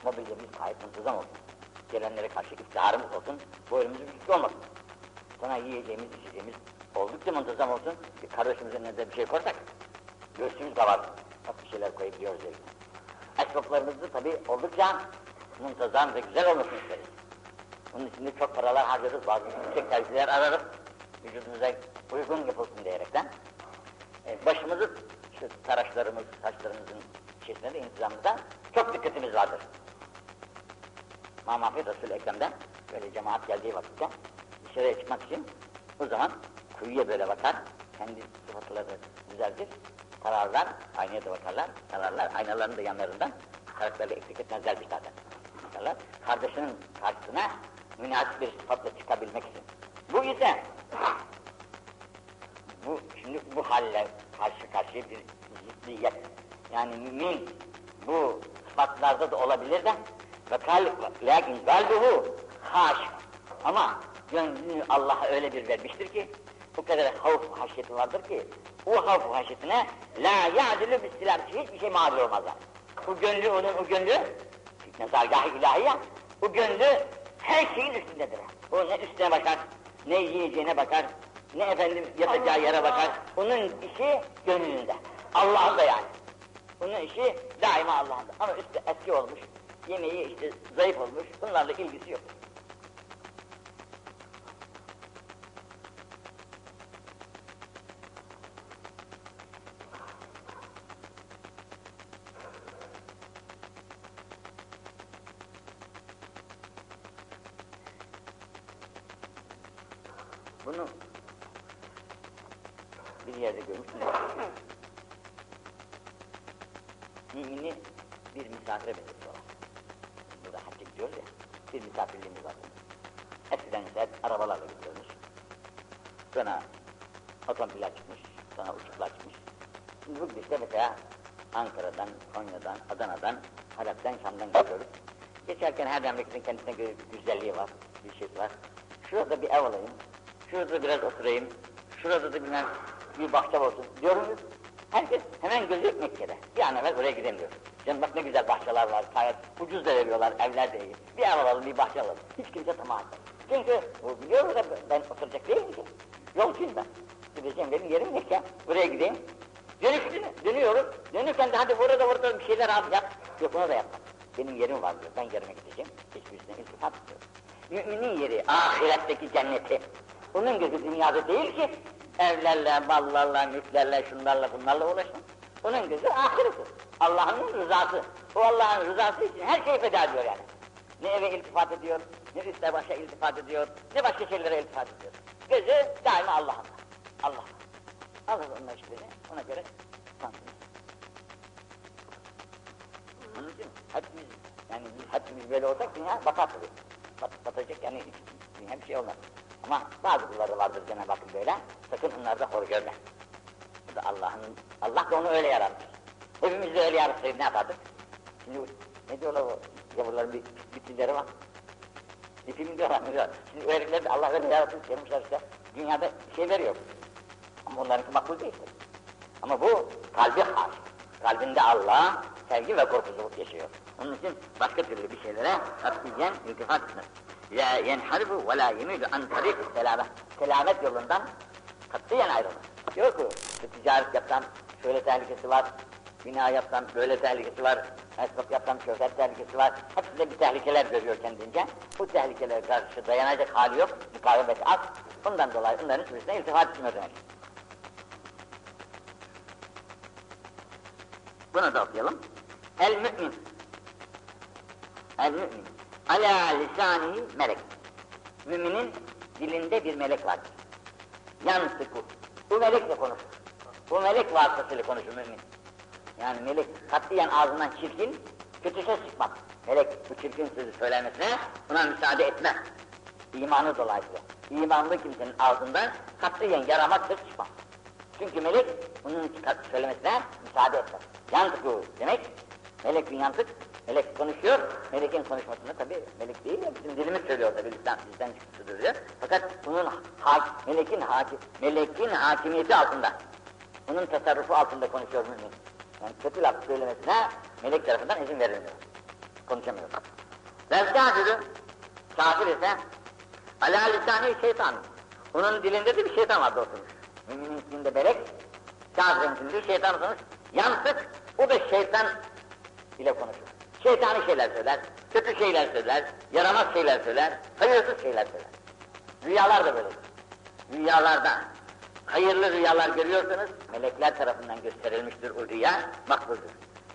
Speaker 1: Mobilyamız gayet muntazam olsun. Gelenlere karşı iftiharımız olsun, boynumuzun bükük olmasın. Sonra yiyeceğimiz, içeceğimiz oldukça muntazam olsun. Bir kardeşimizin önünde bir şey koysak, göğsümüz kavar. Bak bir şeyler koyabiliyoruz evine. Esnaflarımız da tabii oldukça muntazam ve güzel olmasını isteriz. Bunun için çok paralar harcarız, bazı yüksek tercihler ararız. Vücudumuza uygun yapılsın diyerekten. E, başımızı, şu taraşlarımız, saçlarımızın içerisinde de intizamımızda çok dikkatimiz vardır. Mahmafir Resul-i Ekrem'den böyle cemaat geldiği vakitte dışarıya çıkmak için o zaman kuyuya böyle bakar, kendi sıfatlarını düzeltir, tararlar, aynaya da bakarlar, tararlar, aynaların da yanlarından karakterle eksik etmezlermiş zaten. Bakarlar, kardeşinin karşısına münasip bir sıfatla çıkabilmek için. Bu ise bu şimdi bu halle karşı karşıya bir ziddiyet. Yani mümin bu sıfatlarda da olabilir de ve lakin kalbuhu haş. Ama gönlünü Allah'a öyle bir vermiştir ki o kadar havf haşyeti vardır ki o havf haşyetine la ya'dilu bistilam hiçbir şey mağdur olmaz. O gönlü onun o gönlü nezargah-ı ilahiye o gönlü her şeyin üstündedir. O ne üstüne bakar, ne yiyeceğine bakar, ne efendim yatacağı yere bakar. Onun işi gönlünde. Allah'ın da yani. Onun işi daima Allah'ın da. Ama üstü eski olmuş, yemeği işte zayıf olmuş, bunlarla ilgisi yok. Bunu bir yerde görmüştüm. Mümini bir misafire benzetiyorlar. Burada hacca gidiyoruz ya, bir misafirliğimiz var. Eskiden ise arabalarla gidiyormuş. Sonra otomobiller çıkmış, sonra uçaklar çıkmış. Şimdi bugün işte mesela Ankara'dan, Konya'dan, Adana'dan, Halep'ten, Şam'dan geçiyoruz. Geçerken her memleketin kendisine göre bir güzelliği var, bir şey var. Şurada bir ev alayım, şurada biraz oturayım, şurada da bilmem bir bahçe olsun diyoruz. Herkes hemen gözü Mekke'de. Bir an evvel oraya gidemiyor. Canım bak ne güzel bahçeler var, gayet ucuz da veriyorlar, evler de iyi. Bir ev alalım, bir bahçe alalım. Hiç kimse tamam etmez. Çünkü o biliyor da ben oturacak değilim ki. Yolcuyum ben. Gideceğim benim yerim Mekke. Buraya gideyim. Dönüştü, dönüyorum. Dönürken de hadi orada orada bir şeyler abi yap. Yok onu da yapmam. Benim yerim var diyor. Ben yerime gideceğim. Hiçbirisine iltifat ediyor. Müminin yeri ahiretteki cenneti. Onun gözü dünyada değil ki evlerle, mallarla, mülklerle, şunlarla, bunlarla uğraşın. Onun gözü ahireti. Allah'ın rızası. O Allah'ın rızası için her şeyi feda ediyor yani. Ne eve iltifat ediyor, ne üstte başa iltifat ediyor, ne başka şeylere iltifat ediyor. Gözü daima Allah'ın. Allah. Allah onun işlerini ona göre sansın. Onun için hepimiz, yani biz hepimiz böyle olsak dünya batar tabii. Bat, batacak yani dünya bir şey olmaz. Ama bazı kulları vardır Cenab-ı Hakk'ın böyle, sakın onları da hor görme. Bu da Allah'ın, Allah da onu öyle yaratmış. Hepimiz de öyle yaratsaydı ne yapardık? Şimdi ne diyorlar o yavruların bir bitimleri var. Bitim diyorlar? Şimdi herifler de Allah öyle yaratmış, yapmışlar işte. Dünyada şey veriyor. Ama onlarınki makbul değil. Ama bu kalbi hal. Kalbinde Allah, sevgi ve korkuculuk yaşıyor. Onun için başka türlü bir şeylere katiyen iltifat etmez. La yenharibu ve la yemidu an tarik selamet. Selamet yolundan katiyen ayrılır. Yok mu? Ticaret yapsam şöyle tehlikesi var, bina yapsam böyle tehlikesi var, esnaf yapsam şöyle tehlikesi var. Hepsinde bir tehlikeler görüyor kendince. Bu tehlikelere karşı dayanacak hali yok, mukavemeti az. Bundan dolayı onların hiçbirisine iltifat etmiyor demek. Bunu da okuyalım. El mümin. El mümin. Ala lisanihi melek. Müminin dilinde bir melek vardır. Yansıku. Bu melekle konuşur. Bu melek vasıtasıyla konuşur mümin. Yani melek katiyen ağzından çirkin, kötü söz çıkmaz. Melek bu çirkin sözü söylemesine buna müsaade etmez. İmanı dolayısıyla. İmanlı kimsenin ağzından katiyen yaramaz söz çıkmaz. Çünkü melek bunun söylemesine müsaade etmez. Yantıku demek, melek yantık, melek konuşuyor, melekin konuşmasını tabi melek değil ya bizim dilimiz söylüyor tabi bizden, bizden çıkmıştır diyor. Fakat bunun hak, melekin hakim, melekin hakimiyeti altında, bunun tasarrufu altında konuşuyor mümin. Yani kötü laf söylemesine melek tarafından izin verilmiyor. Konuşamıyor. Vel kafiru, kafir ise ala lisanı şeytan. Onun dilinde de bir şeytan vardı oturmuş. Müminin içinde melek, kafirin içinde şeytan oturmuş. Yansık, o da şeytan ile konuşur. Şeytani şeyler söyler, kötü şeyler söyler, yaramaz şeyler söyler, hayırsız şeyler söyler. Rüyalar da böyle. Rüyalarda hayırlı rüyalar görüyorsanız, melekler tarafından gösterilmiştir o rüya, makbuldür.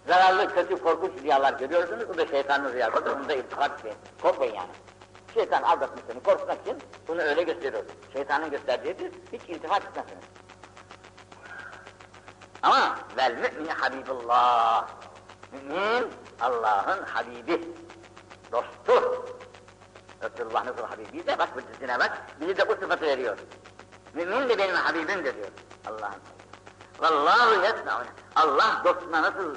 Speaker 1: Zararlı, kötü, korkunç rüyalar görüyorsunuz, o da şeytanın rüyasıdır, onu da iltifat etmeyin. Korkmayın yani. Şeytan aldatmış seni, korkutmak için bunu öyle gösteriyor. Şeytanın gösterdiğidir, hiç iltifat etmezsiniz. Ama vel mü'mini habibullah. Mümin Allah'ın habibi, dostu. Resulullah nasıl habibiyse bak bu dizine bak, bizi de bu sıfatı veriyor. Mümin de benim habibimdir diyor Allah'ın. Vallahu yesnaun. Allah dostuna nasıl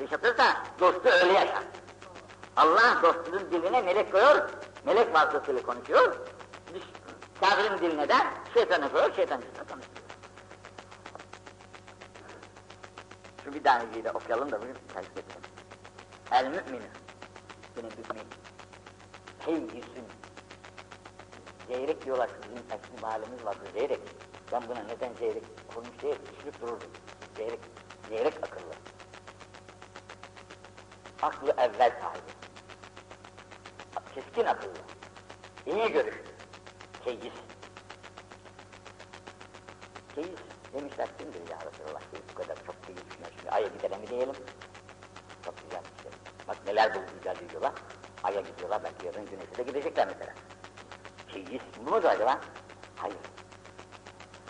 Speaker 1: yaşatırsa dostu öyle yaşar. Allah dostunun diline melek koyuyor, melek vasıtasıyla konuşuyor. Kafirin diline de şeytanı koyuyor, şeytan üstüne konuşuyor. Şu bir taneyi de okuyalım da bugün tercih edelim. El mü'minu. Benim mümin. Heyyisin. Zeyrek diyorlar bizim eski mahallemiz vardı zeyrek. Ben buna neden zeyrek kurmuş diye düşünüp dururdum. Zeyrek, zeyrek akıllı. Aklı evvel sahibi. Keskin akıllı. İyi görüşlü. Keyis. Keyis demişler kimdir ya Resulallah keyis bu kadar çok keyis. Şimdi Ay'a gidelim mi diyelim. Çok güzel bir şey. Bak neler bu güzel diyorlar. Ay'a gidiyorlar belki yarın güneşe de gidecekler mesela. Keyis bu mudur acaba? Hayır.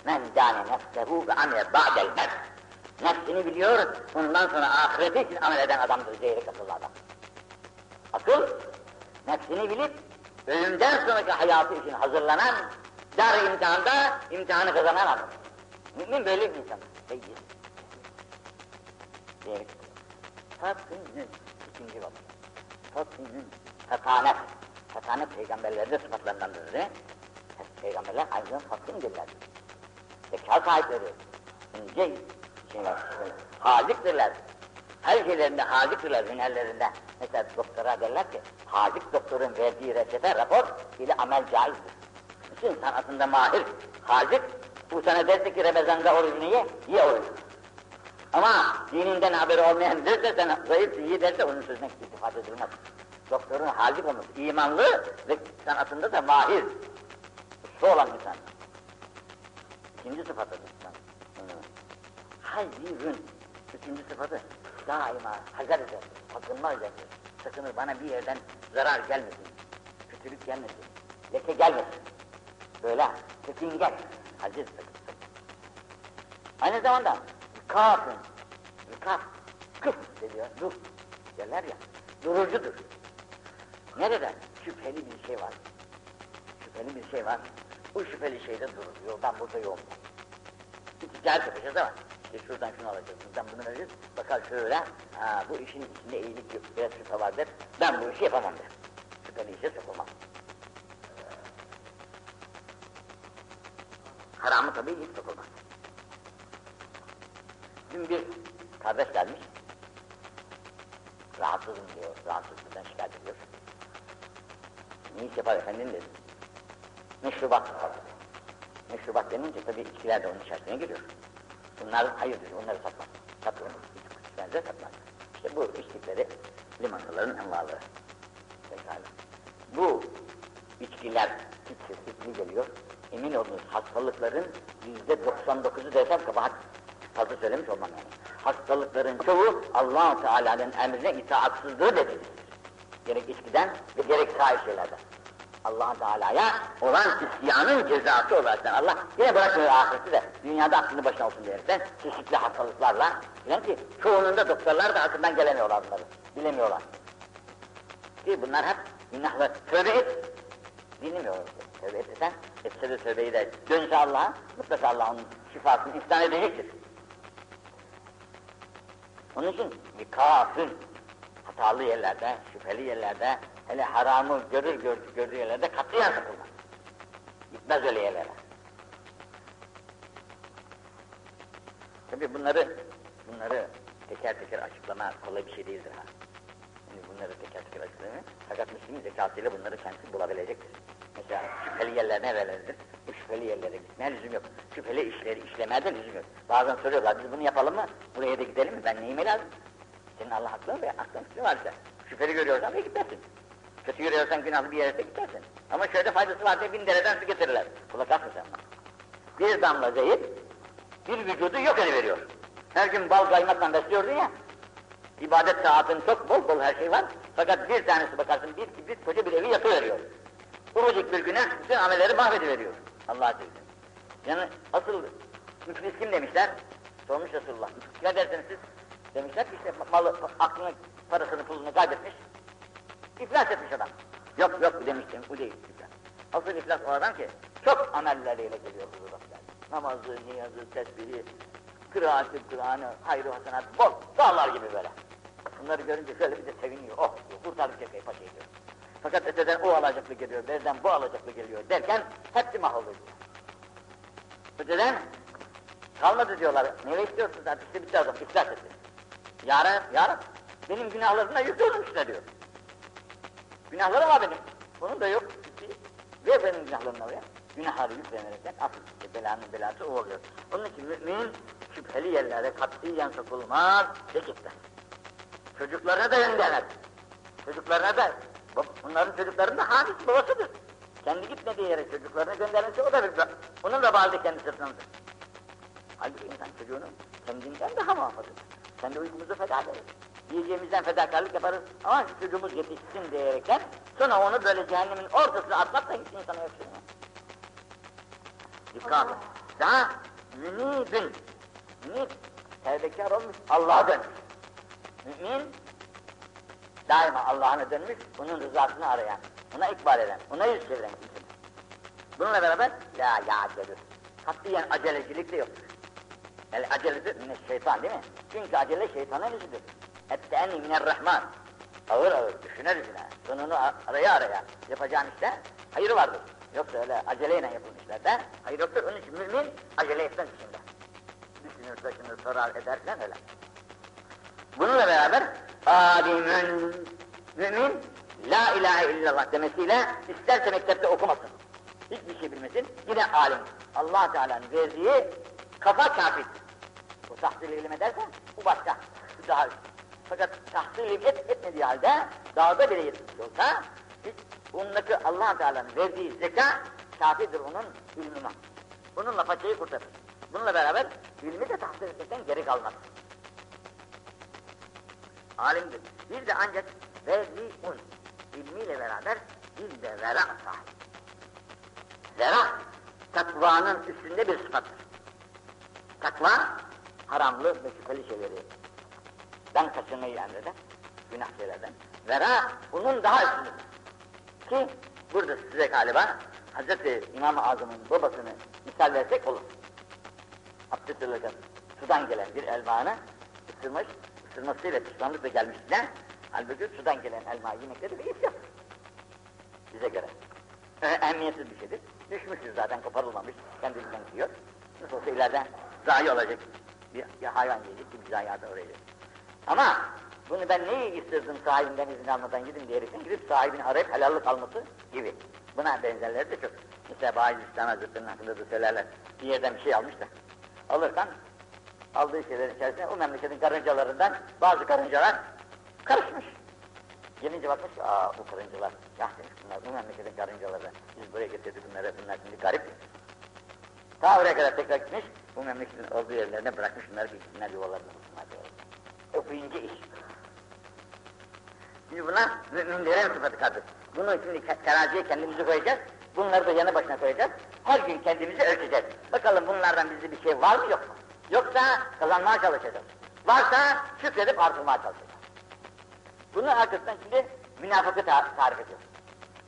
Speaker 1: Men dâne nefsehu ve amel ba'del mevt. Nefsini biliyor, ondan sonra ahireti için amel eden adamdır zeyrek akıllı adam. Akıl, nefsini bilip, ölümden sonraki hayatı için hazırlanan, dar imtihanda imtihanı kazanan adam. Mümin böyle bir insan. Peki. Zeyrek Fakkının ikinci bab. Fakkının fetanet. Fetanet peygamberlerde sıfatlarındandır değil mi? Peygamberler aynı zamanda fakkın dediler. Zeka sahipleri. İnce şeyler, haziktirler. Her şeylerinde haziktirler hünerlerinde. Mesela doktora derler ki, hazik doktorun verdiği reçete, rapor ile amel caizdir. Bütün sanatında mahir, hazik, bu sana derse ki Ramazan'da orucunu ye, ye orucunu. Ama dininden haberi olmayan derse sana zayıf iyi derse onun sözüne istifade edilmez. Doktorun hazik olması, imanlı ve sanatında da mahir. Usta olan insan. İkinci sıfatıdır. Hayrün. Üçüncü sıfatı daima hazar eder, sakınma üzerindir. Sakınır bana bir yerden zarar gelmesin, kötülük gelmesin, leke gelmesin. Böyle, çekingen, haciz sakın. Aynı zamanda kafın, Rikaf, kıf diyor, dur derler ya, durucudur. Nerede? Şüpheli bir şey var. Şüpheli bir şey var. Bu şüpheli şeyde durur. Yoldan burada yol. Bir ticaret yapacağız ama işte şuradan şunu alacağız, buradan bunu vereceğiz. Bakar şöyle, ha, bu işin içinde iyilik yok, biraz şüphe var der. Ben bu işi yapamam der. Şüpheli işe sokulmam. Haramı tabii hiç sokulmaz. Dün bir kardeş gelmiş. Rahatsızım diyor, rahatsızlıktan şikayet ediyor. Ne iş yapar efendim dedim. Meşrubat yapar. Meşrubat denince tabii içkiler de onun içerisine giriyor. Bunlar hayırdır, onları satmaz. Satılır. Bence satmaz. İşte bu içtikleri limonataların envaları. Pekala. Bu içkiler hiç sesli geliyor. Emin olunuz hastalıkların yüzde 99'u desem kabahat fazla söylemiş olmam yani. Hastalıkların çoğu allah Teala'nın emrine itaatsızlığı neticesidir. Gerek içkiden ve gerek sair şeylerden. allah Teala'ya olan isyanın cezası olarak Allah yine bırakmıyor ahireti de dünyada aklını başına olsun diyerekten çeşitli hastalıklarla bilen ki çoğunun da doktorlar da akıldan gelemiyorlar bunları. Bilemiyorlar. Ki bunlar hep günahlar. Tövbe et. Bilmiyor. Tövbe etsen etse de tövbeyi de dönse Allah'a mutlaka Allah onun şifasını ihsan edecektir. Onun için bir kafir hatalı yerlerde, şüpheli yerlerde, hele haramı görür gör, gördüğü yerlerde katiyen sakınmaz. Gitmez öyle yerlere. Tabi bunları, bunları teker teker açıklama kolay bir şey değildir ha. Yani bunları teker teker açıklama. Fakat Müslümin zekasıyla bunları kendisi bulabilecektir. Mesela şüpheli yerler nereleridir? Bu şüpheli yerlere gitmeye lüzum yok. Şüpheli işleri işlemeye de lüzum yok. Bazen soruyorlar, biz bunu yapalım mı? Buraya da gidelim mi? Ben neyime lazım? Senin Allah aklın ve aklın fikri varsa. Şüpheli görüyorsan da gitmezsin. Kötü görüyorsan günahlı bir yere de gidersin. Ama şöyle faydası var diye bin dereden su getirirler. Kulak asma sen bana. Bir damla zehir, bir vücudu yok veriyor. Her gün bal kaymakla besliyordun ya, ibadet saatin çok bol bol her şey var. Fakat bir tanesi bakarsın bir kibrit koca bir evi yakıveriyor. Ufacık bir günah bütün amelleri mahvediveriyor. Allah Azze Yani asıl müflis kim demişler? Sormuş Resulullah. Ne dersiniz siz? Demişler ki işte malı, aklını, parasını, pulunu kaybetmiş. İflas etmiş adam. Yok yok demiştim, bu değil. Asıl iflas o adam ki çok amelleriyle geliyor huzura Namazı, niyazı, tesbihi, kıraatı, Kur'an'ı, hayrı, hasenat, bol, dağlar gibi böyle. Bunları görünce şöyle bir de seviniyor, oh diyor, kurtardık paşa diyor. Fakat öteden o alacaklı geliyor, berden bu alacaklı geliyor derken hepsi mahvoluyor. Öteden kalmadı diyorlar, ne istiyorsunuz artık işte bitti adam, iflas etti. Yarın, yarın benim günahlarımla yüklü olmuşlar diyor. Günahlarım var benim, bunun da yok. Ver benim günahlarımı oraya. Günahları yüklenerekten asıl işte belanın belası o oluyor. Onun için mümin şüpheli yerlere katiyen sokulmaz gitmez. Çocuklarına da göndermez. Çocuklarına da Bunların çocuklarının da hamisi babasıdır. Kendi gitmediği yere çocuklarını göndermesi o da bir Onun da bağlı kendi sırtındadır. Halbuki insan çocuğunu kendinden daha muhafazır. Kendi uykumuzu feda ederiz. Yiyeceğimizden fedakarlık yaparız ama çocuğumuz yetişsin diyerekten sonra onu böyle cehennemin ortasına atmak da hiç insana yakışmıyor. Dikkat Daha münibin, münib tevbekar olmuş, Allah'a dönmüş. Mümin, daima Allah'ına dönmüş, onun rızasını arayan, ona ikbal eden, ona yüz çeviren kimsedir. Bununla beraber, la ya'celü. Katiyen acelecilik de yoktur. El acelesi mine şeytan değil mi? Çünkü acele şeytanın işidir. Ette'enni minerrahman. Ağır ağır, düşüner düşüner. Sonunu araya araya yapacağın işte hayır vardır. Yoksa öyle aceleyle yapılmış işlerde hayır yoktur. Onun için mümin acele etmez içinde. Düşünür, taşınır, sorar, eder falan öyle. Bununla beraber alimün mümin la ilahe illallah demesiyle isterse mektepte okumasın. Hiçbir şey bilmesin. Yine alim. allah Teala'nın verdiği kafa kafir. O tahsil ilim ederse bu başka. Bu daha üstün. Fakat tahsil et, etmediği halde dağda bile yetmiş olsa hiç ondaki allah Teala'nın verdiği zeka kafidir onun ilmine. Bununla paçayı kurtarır. Bununla beraber ilmi de tahsil etmekten geri kalmaz. Alimdir. Bir de ancak un ilmiyle beraber bir de vera sahibi. Takvanın üstünde bir sıfattır. Takva, haramlı ve şüpheli şeyleri ben kaçınmayı emreder, günah şeylerden. Vera, bunun daha üstündedir. Ki, burada size galiba Hz. İmam-ı Azam'ın babasını misal versek olur. Abdest alırken sudan gelen bir elmanı ısırmış, ısırmasıyla pişmanlıkla gelmişler. Halbuki sudan gelen elma yemekte bir iş yok. Bize göre. Ee, ehemmiyetsiz bir şeydir. Düşmüşüz zaten koparılmamış, kendiliğinden yiyor. Nasıl olsa ileride zayi olacak bir, bir hayvan yiyecek ki bir zayiata oraya Ama bunu ben neyi istedim sahibinden izin almadan gidin diyerekten gidip sahibini arayıp helallik alması gibi. Buna benzerleri de çok. Mesela Baiz İslam Hazretleri'nin hakkında da söylerler. Bir yerden bir şey almış da. Alırsan aldığı şeylerin içerisinde o memleketin karıncalarından bazı karıncalar karışmış. Gelince bakmış aa bu karıncalar, ya bunlar bu memleketin karıncaları. Biz buraya getirdik bunları, bunlar şimdi garip. Ta oraya kadar tekrar gitmiş, bu memleketin olduğu yerlerine bırakmış bunları gitsinler yuvalarına bulsunlar diyor. Okuyunca iş. Şimdi buna müminlerin sıfatı kaldı. Bunu şimdi teraziye kendimizi koyacağız, bunları da yanı başına koyacağız. Her gün kendimizi ölçeceğiz. Bakalım bunlardan bizde bir şey var mı yok mu? Yoksa kazanmaya çalışacağız. Varsa şükredip artırmaya çalışacağız. Bunun arkasından şimdi münafıkı tarif ediyor.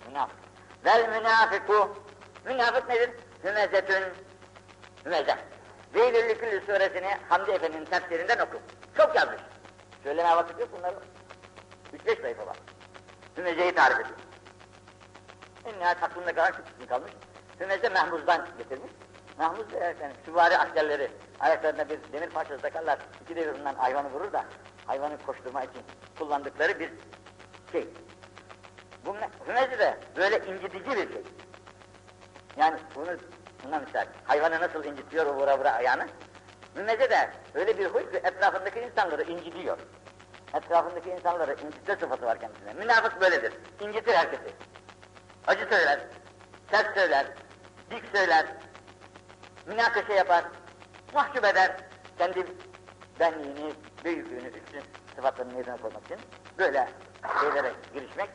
Speaker 1: Münafık. Vel münafiku. Münafık nedir? Hümezetün. Hümeze. Veylülü Küllü suresini Hamdi Efendi'nin tefsirinden oku. Çok yazmış. Söylemeye vakit yok bunları. Üç beş sayfa var. Hümezeyi tarif ediyor. En nihayet aklında kadar küçük kalmış. Hümeze Mahmuz'dan getirmiş. Mahmuz da yani süvari askerleri ayaklarına bir demir parçası takarlar. İki devirinden hayvanı vurur da hayvanı koşturma için kullandıkları bir şey. Bu hümezi de böyle incitici bir şey. Yani bunu buna misal, hayvanı nasıl incitiyor vura vura ayağını? Hümeze de öyle bir huy ki etrafındaki insanları incitiyor. Etrafındaki insanları incitme sıfatı var kendisine. Münafık böyledir. İncitir herkesi. Acı söyler, sert söyler, dik söyler, münakaşa yapar, mahcup eder, kendi benliğini, büyüklüğünü, üstün sıfatlarını yerine koymak için böyle şeylere girişmek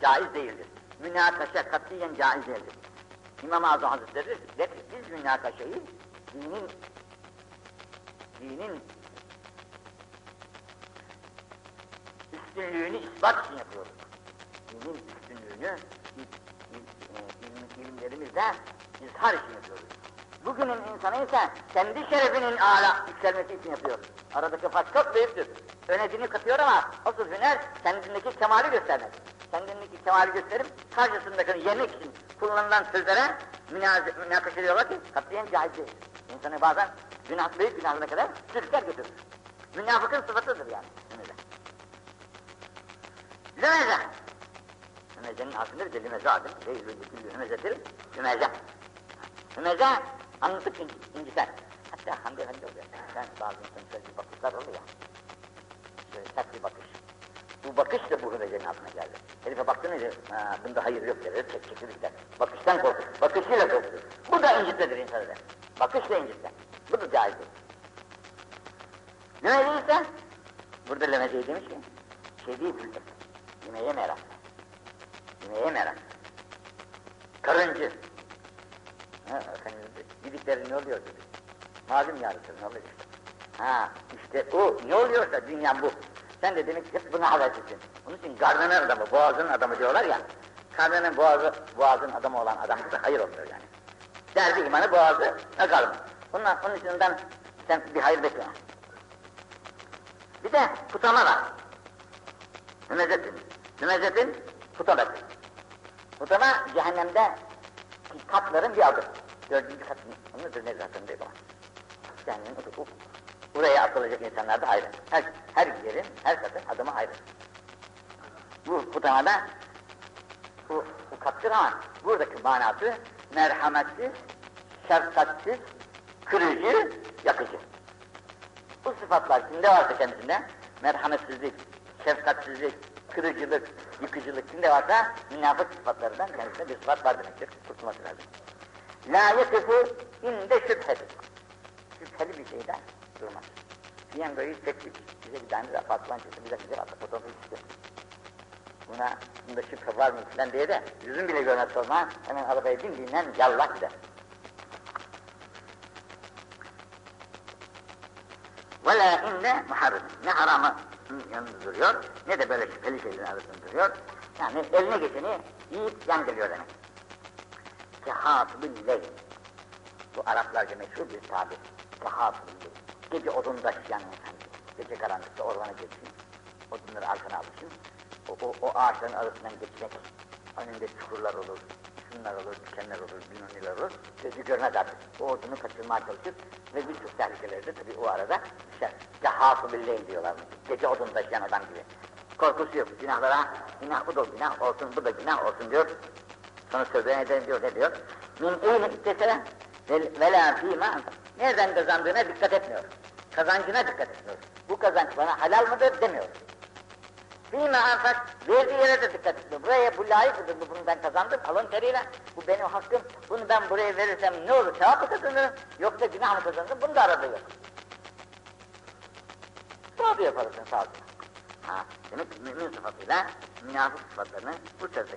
Speaker 1: caiz değildir. Münakaşa katiyen caiz değildir. İmam-ı Azam Hazretleri der ki, biz münakaşayı dinin dinin üstünlüğünü ispat için yapıyoruz. Dinin üstünlüğünü ilim, ilimlerimizde izhar için yapıyoruz. Bugünün insanı ise kendi şerefinin âlâ yükselmesi için yapıyor. Aradaki fark çok büyüktür. Öne katıyor ama asıl hüner kendindeki kemali göstermek. Kendindeki kemali gösterip karşısındakini yemek için kullanılan sözlere münakaşa ediyorlar ki katiyen caiz değil. İnsanı bazen günah, büyük günahına kadar sürükler götürür. Münafıkın sıfatıdır yani. Lümeze. Lümeze'nin aslında bir de lümeze adı. Değil. Lümeze. Lümeze anlatıp in, inciten. Hatta Hamdi Efendi oluyor. Ben bazı insanın şöyle bakışlar oluyor ya. Şöyle sert bir bakış. Bu bakış da bu hümezenin altına geldi. Herife baktı ne ha, bunda hayır yok der, tek çekilir der. Bakıştan korkur, bakışıyla korkur. Bu da incitmedir insanı der. Bakışla incitme. Bu da caizdir. Ne değilse, burada lemezeyi demiş ki, değil, yemeğe merak. Yemeğe merak. Karıncı, Ha, efendim, gidikleri ne oluyor dedi. Malum yarısı ne olacak işte. Ha, işte o ne oluyorsa dünya bu. Sen de demek ki buna havasısın. Onun için karnının adamı, boğazın adamı diyorlar ya. Karnının boğazı, boğazın adamı olan adamda da hayır olmuyor yani. Derdi imanı boğazı, ne kalın. Ondan, onun için ondan sen bir hayır bekleme. Bir de kutama var. Hümezetin. Hümezetin kutaması. Kutama cehennemde katların bir adı. Dördüncü katın, onu da ne zaten değil ama. Cehennemin o, o, Buraya atılacak insanlar da ayrı. Her, her yerin, her katın adımı ayrı. Bu kutamada bu, bu kattır ama buradaki manası merhametsiz, şefkatsiz, kırıcı, yakıcı. Bu sıfatlar kimde varsa kendisinde merhametsizlik, şefkatsizlik, kırıcılık, yıkıcılık kimde varsa münafık sıfatlarından kendisinde bir sıfat var demektir. Kurtulması lazım. La yekıfı inde şüpheti. Şüpheli bir şeyden durmaz. Piyangoyu çektik, bize bir tane apartman çıktı, bize güzel fotoğrafı çıktı. Buna, bunda şüphe var mı filan diye de yüzün bile görmez sonra hemen arabaya bindiğinden yallah gider. Ve la inde muharrim. Ne haramı yanında duruyor, ne de böyle şüpheli şeylerin arasında duruyor. Yani eline geçeni yiyip yan geliyor demek. Kehatibül leyl. Bu Araplarca meşhur bir tabir. Kehatibül leyl. Gece odun taşıyan insan. Gece karanlıkta ormana geçsin. Odunları arkana alışın. O, o, o ağaçların arasından geçmek. Önünde çukurlar olur, şunlar olur, dikenler olur, bilmem neler olur. Gözü görmez artık. O odunu kaçırmaya çalışır ve birçok tehlikelerde tabii o arada düşer. Cehâfı billeyl diyorlar. Gece odun taşıyan adam gibi. Korkusu yok. Günahlara, günah bu da günah olsun, bu da günah olsun diyor. Sonra tövbe ederim diyor, ne diyor? Min eyni ittesele ve la fîmâ Nereden kazandığına dikkat etmiyor. Kazancına dikkat etmiyor. Bu kazanç bana halal mıdır demiyor. Fîmâ anfak verdiği yere de dikkat etmiyor. Buraya bu layık bu bunu ben kazandım, alın teriyle, bu benim hakkım, bunu ben buraya verirsem ne olur, sevap mı kazanırım, yoksa günah mı kazanırım, bunu da aradığı yok. Yapıyor parasını sağ. Ha, demek ki mümin sıfatıyla münafık sıfatlarını bu sözde karşı